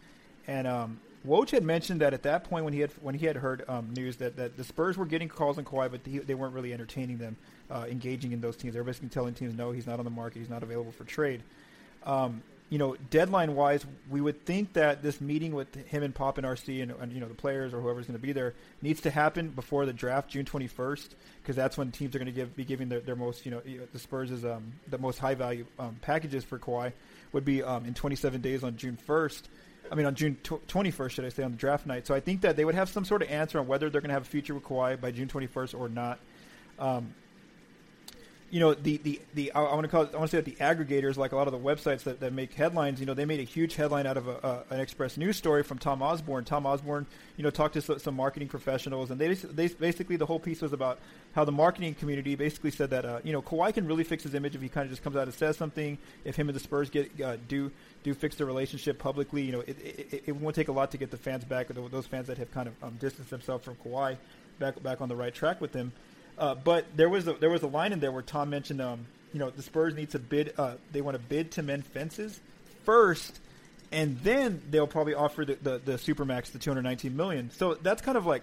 and um, Woj had mentioned that at that point when he had when he had heard um, news that, that the Spurs were getting calls on Kawhi, but he, they weren't really entertaining them, uh, engaging in those teams. They were basically telling teams, no, he's not on the market, he's not available for trade. Um, you know, deadline wise, we would think that this meeting with him and Pop and RC and, and you know the players or whoever's going to be there needs to happen before the draft, June twenty first, because that's when teams are going to give be giving their, their most you know the Spurs is um, the most high value um, packages for Kawhi would be um, in twenty seven days on June first. I mean, on June twenty first, should I say, on the draft night? So I think that they would have some sort of answer on whether they're going to have a future with Kawhi by June twenty first or not. Um, you know the the, the I want to call it, I want to say that the aggregators, like a lot of the websites that, that make headlines, you know, they made a huge headline out of a, a, an Express news story from Tom Orsborn. Tom Orsborn, you know, talked to some marketing professionals, and they, they basically the whole piece was about how the marketing community basically said that uh, you know Kawhi can really fix his image if he kind of just comes out and says something. If him and the Spurs get uh, do do fix their relationship publicly, you know, it, it, it, won't take a lot to get the fans back, those fans that have kind of um, distanced themselves from Kawhi, back back on the right track with him. Uh, but there was a, there was a line in there where Tom mentioned, um, you know, the Spurs need to bid. Uh, they want to bid to mend fences first, and then they'll probably offer the the, the supermax, the 219 million. So that's kind of like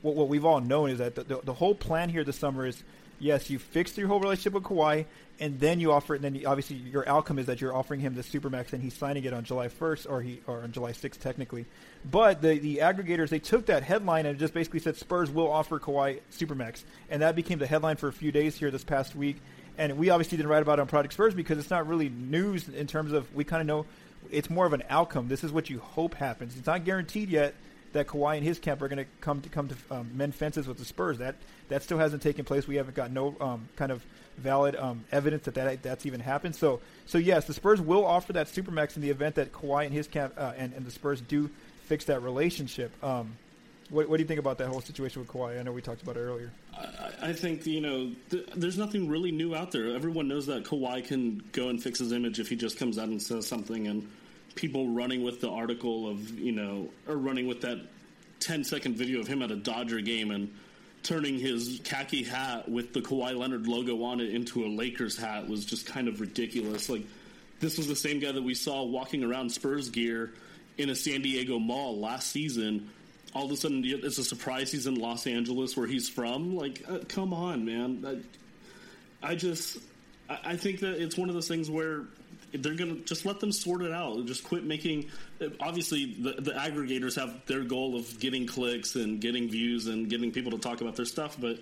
what, what we've all known is that the, the, the whole plan here this summer is yes, you fixed your whole relationship with Kawhi, and then you offer it. And then you, obviously your outcome is that you're offering him the supermax, and he's signing it on July 1st or he or on July 6th technically. But the the aggregators they took that headline and just basically said Spurs will offer Kawhi supermax, and that became the headline for a few days here this past week. And we obviously didn't write about it on Project Spurs because it's not really news in terms of we kind of know it's more of an outcome. This is what you hope happens. It's not guaranteed yet that Kawhi and his camp are going to come to come to um, mend fences with the Spurs. That that still hasn't taken place. We haven't got no um, kind of valid um, evidence that, that that's even happened. So so yes, the Spurs will offer that supermax in the event that Kawhi and his camp uh, and, and the Spurs do fix that relationship. Um, what, what, do you think about that whole situation with Kawhi? I know we talked about it earlier. I, I think you know th- there's nothing really new out there. Everyone knows that Kawhi can go and fix his image if he just comes out and says something. And people running with the article of you know or running with that 10 second video of him at a Dodger game and turning his khaki hat with the Kawhi Leonard logo on it into a Lakers hat was just kind of ridiculous. Like this was the same guy that we saw walking around Spurs gear in a San Diego mall last season. All of a sudden, it's a surprise he's in Los Angeles, where he's from. Like, uh, come on, man. I, I just, I, I think that it's one of those things where they're going to just let them sort it out. Just quit making. Obviously, the, the aggregators have their goal of getting clicks and getting views and getting people to talk about their stuff, but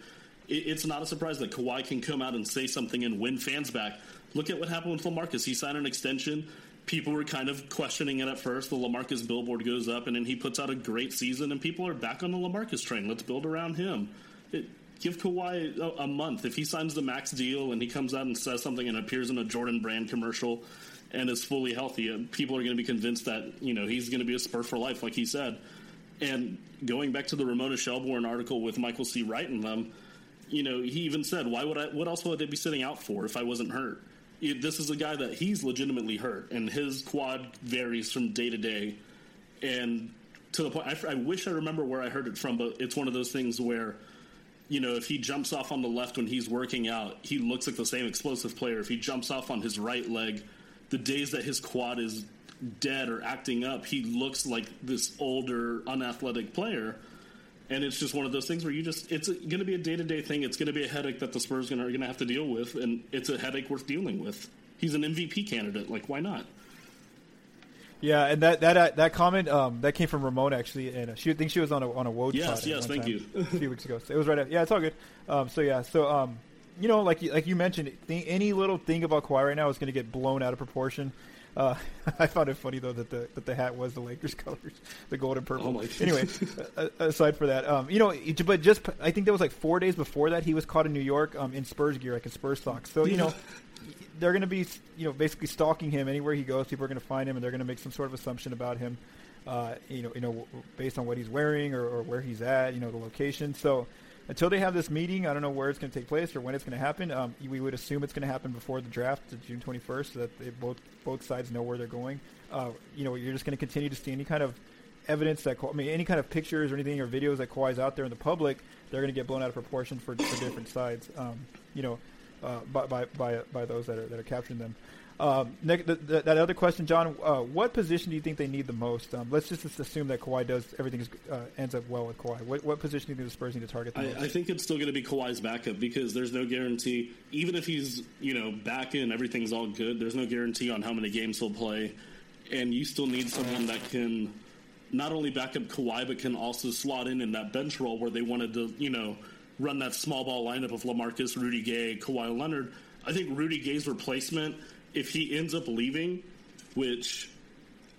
it, it's not a surprise that Kawhi can come out and say something and win fans back. Look at what happened with Lamarcus. He signed an extension. People were kind of questioning it at first. The Lamarcus billboard goes up, and then he puts out a great season, and people are back on the Lamarcus train. Let's build around him. It, give Kawhi a, a, month. If he signs the max deal and he comes out and says something and appears in a Jordan brand commercial and is fully healthy, uh, people are going to be convinced that you know he's going to be a Spur for life, like he said. And going back to the Ramona Shelburne article with Michael C. Wright in them, you know, he even said, "Why would I? What else would I be sitting out for if I wasn't hurt?" this is a guy that he's legitimately hurt, and his quad varies from day to day, and to the point. I, I wish I remember where I heard it from, but it's one of those things where you know, if he jumps off on the left when he's working out, he looks like the same explosive player. If he jumps off on his right leg, the days that his quad is dead or acting up, he looks like this older, unathletic player. And it's just one of those things where you just, it's going to be a day to day thing. It's going to be a headache that the Spurs are going to have to deal with. And it's a headache worth dealing with. He's an MVP candidate. Like, why not? Yeah, and that that uh, that comment um, that came from Ramona actually, and she I think she was on a on a Woj. Yes, yes, thank you. a few weeks ago, so it was right. At, yeah, it's all good. Um, so yeah, so um, you know, like like you mentioned, th- any little thing about Kawhi right now is going to get blown out of proportion. Uh, I found it funny though that the that the hat was the Lakers colors, the gold and purple. Oh anyway, aside for that, um, you know, but just I think that was like four days before that he was caught in New York um, in Spurs gear, like in Spurs socks. So you know, they're going to be, you know, basically stalking him anywhere he goes. People are going to find him, and they're going to make some sort of assumption about him, uh, you know, you know, based on what he's wearing or, or where he's at, you know, the location. So until they have this meeting, I don't know where it's going to take place or when it's going to happen. Um, we would assume it's going to happen before the draft, June 21st, so that they both both sides know where they're going. Uh, you know, you're just going to continue to see any kind of evidence that I mean, any kind of pictures or anything or videos that Kawhi's out there in the public, they're going to get blown out of proportion for, for different sides. Um, you know, uh, by, by, by by those that are that are capturing them. Um, Nick, the, the, that other question, John. Uh, what position do you think they need the most? Um, let's just assume that Kawhi does everything is, uh, ends up well with Kawhi. What, what position do you think the Spurs need to target? I, I, think it's still going to be Kawhi's backup because there's no guarantee. Even if he's you know back in, everything's all good. There's no guarantee on how many games he'll play, and you still need someone that can not only back up Kawhi but can also slot in in that bench role where they wanted to you know run that small ball lineup of Lamarcus, Rudy Gay, Kawhi Leonard. I think Rudy Gay's replacement, if he ends up leaving, which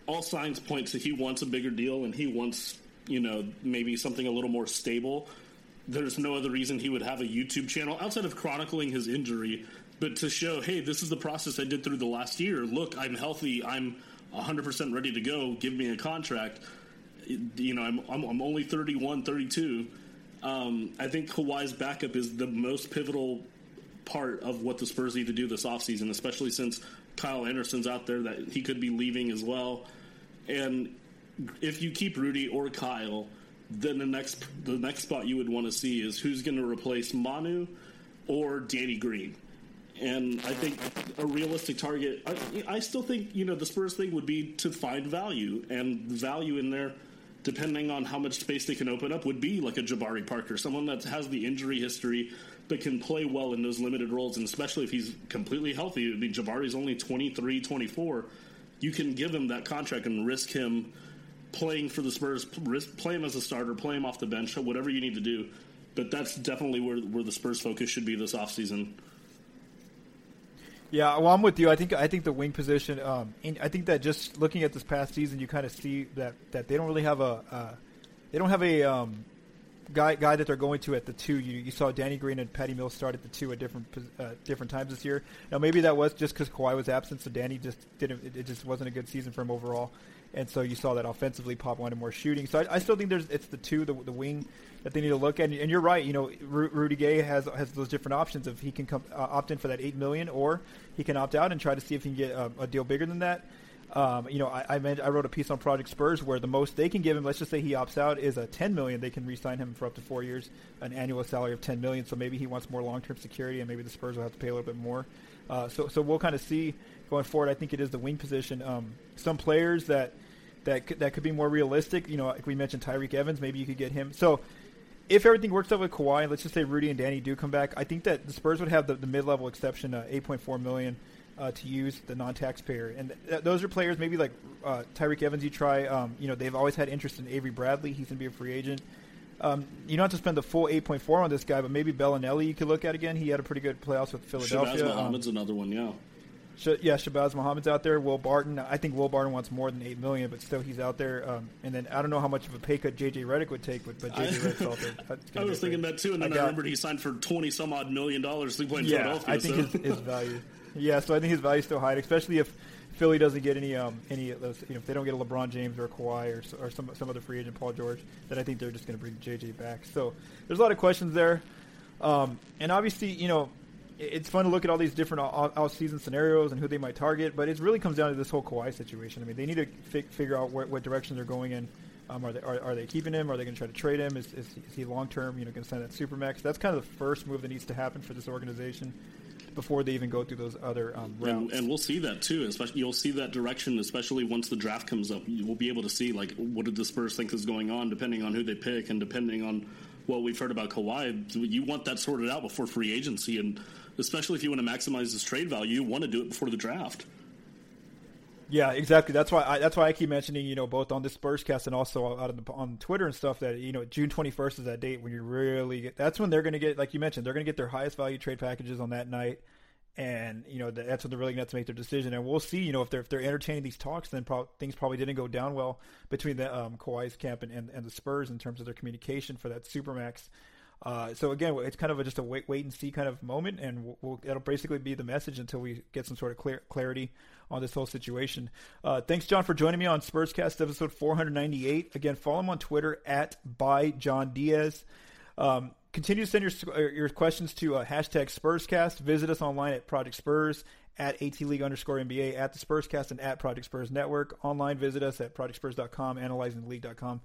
all signs point to he wants a bigger deal and he wants, you know, maybe something a little more stable. There's no other reason he would have a YouTube channel outside of chronicling his injury, but to show, hey, this is the process I did through the last year. Look, I'm healthy. I'm 100% ready to go. Give me a contract. You know, I'm, I'm, I'm only 31, 32 um, I think Kawhi's backup is the most pivotal part of what the Spurs need to do this offseason, especially since Kyle Anderson's out there that he could be leaving as well. And if you keep Rudy or Kyle, then the next the next spot you would want to see is who's going to replace Manu or Danny Green. And I think a realistic target. I, I still think you know the Spurs thing would be to find value and value in there depending on how much space they can open up, would be like a Jabari Parker, someone that has the injury history but can play well in those limited roles, and especially if he's completely healthy. I mean, Jabari's only 23, 24. You can give him that contract and risk him playing for the Spurs, risk, play him as a starter, play him off the bench, whatever you need to do. But that's definitely where, where the Spurs' focus should be this offseason. Yeah, well, I'm with you. I think I think the wing position. Um, I think that just looking at this past season, you kind of see that that they don't really have a uh, they don't have a um, guy guy that they're going to at the two. You, you saw Danny Green and Patty Mills start at the two at different uh, different times this year. Now maybe that was just because Kawhi was absent, so Danny just didn't. It just wasn't a good season for him overall, and so you saw that offensively Pop wanted more shooting. So I, I still think there's it's the two the, the wing that they need to look at. And you're right. You know, Rudy Gay has has those different options if he can come uh, opt in for that eight million, or he can opt out and try to see if he can get a, a deal bigger than that. Um, you know, I I, meant, I wrote a piece on Project Spurs where the most they can give him, let's just say he opts out, is a 10 million. They can re-sign him for up to four years, an annual salary of 10 million. So maybe he wants more long-term security, and maybe the Spurs will have to pay a little bit more. Uh, so so we'll kind of see going forward. I think it is the wing position. Um, some players that that could, that could be more realistic. You know, like we mentioned, Tyreke Evans. Maybe you could get him. So if everything works out with Kawhi, let's just say Rudy and Danny do come back, I think that the Spurs would have the, the mid-level exception, uh, 8.4 million, uh, to use the non-taxpayer, and th- those are players maybe like uh, Tyreke Evans. You try, um, you know, they've always had interest in Avery Bradley. He's going to be a free agent. Um, you don't have to spend the full 8.4 on this guy, but maybe Belinelli you could look at again. He had a pretty good playoffs with Philadelphia. Shabazz Muhammad's um, another one, yeah. Sh- yeah, Shabazz Muhammad's out there. Will Barton, I think Will Barton wants more than eight million, but still he's out there. Um, and then I don't know how much of a pay cut JJ Redick would take, but, but JJ Redick's out there. I was thinking that too, and then I, got, I, remembered he signed for twenty some odd million dollars to play in yeah, Philadelphia. I think so. his, his, value. Yeah, so I think his value is still high, especially if Philly doesn't get any um, any of those. You know, if they don't get a LeBron James or a Kawhi or, or some some other free agent, Paul George, then I think they're just going to bring JJ back. So there's a lot of questions there, um, and obviously, you know it's fun to look at all these different out season scenarios and who they might target, but it really comes down to this whole Kawhi situation. I mean, they need to fi- figure out where, what direction they're going in. Um, are they are, are, they keeping him? Are they going to try to trade him? Is, is, is he long term? You know, going to sign that supermax? That's kind of the first move that needs to happen for this organization before they even go through those other um, routes. And, and, we'll see that too. Especially, you'll see that direction, especially once the draft comes up. Will be able to see like what did the Spurs think is going on, depending on who they pick and depending on what we've heard about Kawhi. You want that sorted out before free agency and especially if you want to maximize his trade value, you want to do it before the draft. Yeah, exactly. That's why I, that's why I keep mentioning, you know, both on this Spurscast and also out the, on Twitter and stuff that you know June twenty first is that date when you really get. That's when they're going to get, like you mentioned, they're going to get their highest value trade packages on that night, and you know that's when they're really going to have to make their decision. And we'll see, you know, if they're if they're entertaining these talks, then pro- things probably didn't go down well between the um, Kawhi's camp and, and, and the Spurs in terms of their communication for that supermax. Uh, so again, it's kind of a, just a wait, wait and see kind of moment, and we'll, we'll, it'll basically be the message until we get some sort of clear, clarity on this whole situation. Uh, thanks, John, for joining me on Spurscast episode 498. Again, follow him on Twitter at by John Diaz. Um, continue to send your uh, your questions to uh, hashtag Spurscast. Visit us online at Project Spurs at AT League underscore NBA at the Spurscast and at Project Spurs Network. Online, visit us at projectspurs.com, analyzingtheleague.com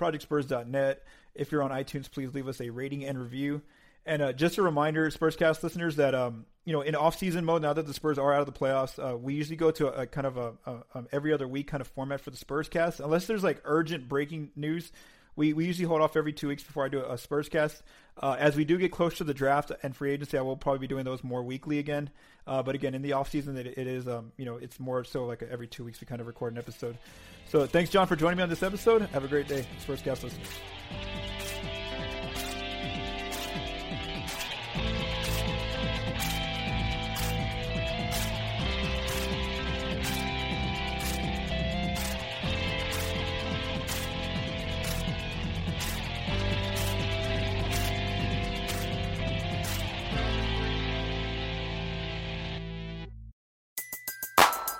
projectspurs.net. If you're on iTunes, please leave us a rating and review. And uh, just a reminder, Spurscast listeners, that um, you know, in off-season mode, now that the Spurs are out of the playoffs, uh, we usually go to a, a kind of a, a um, every other week kind of format for the Spurscast. Unless there's like urgent breaking news, we, we usually hold off every two weeks before I do a, a Spurscast. Uh, as we do get close to the draft and free agency, I will probably be doing those more weekly again. Uh, but again, in the off season, it, it is um, you know it's more so like every two weeks we kind of record an episode. So thanks, John, for joining me on this episode. Have a great day, Spurscast listeners.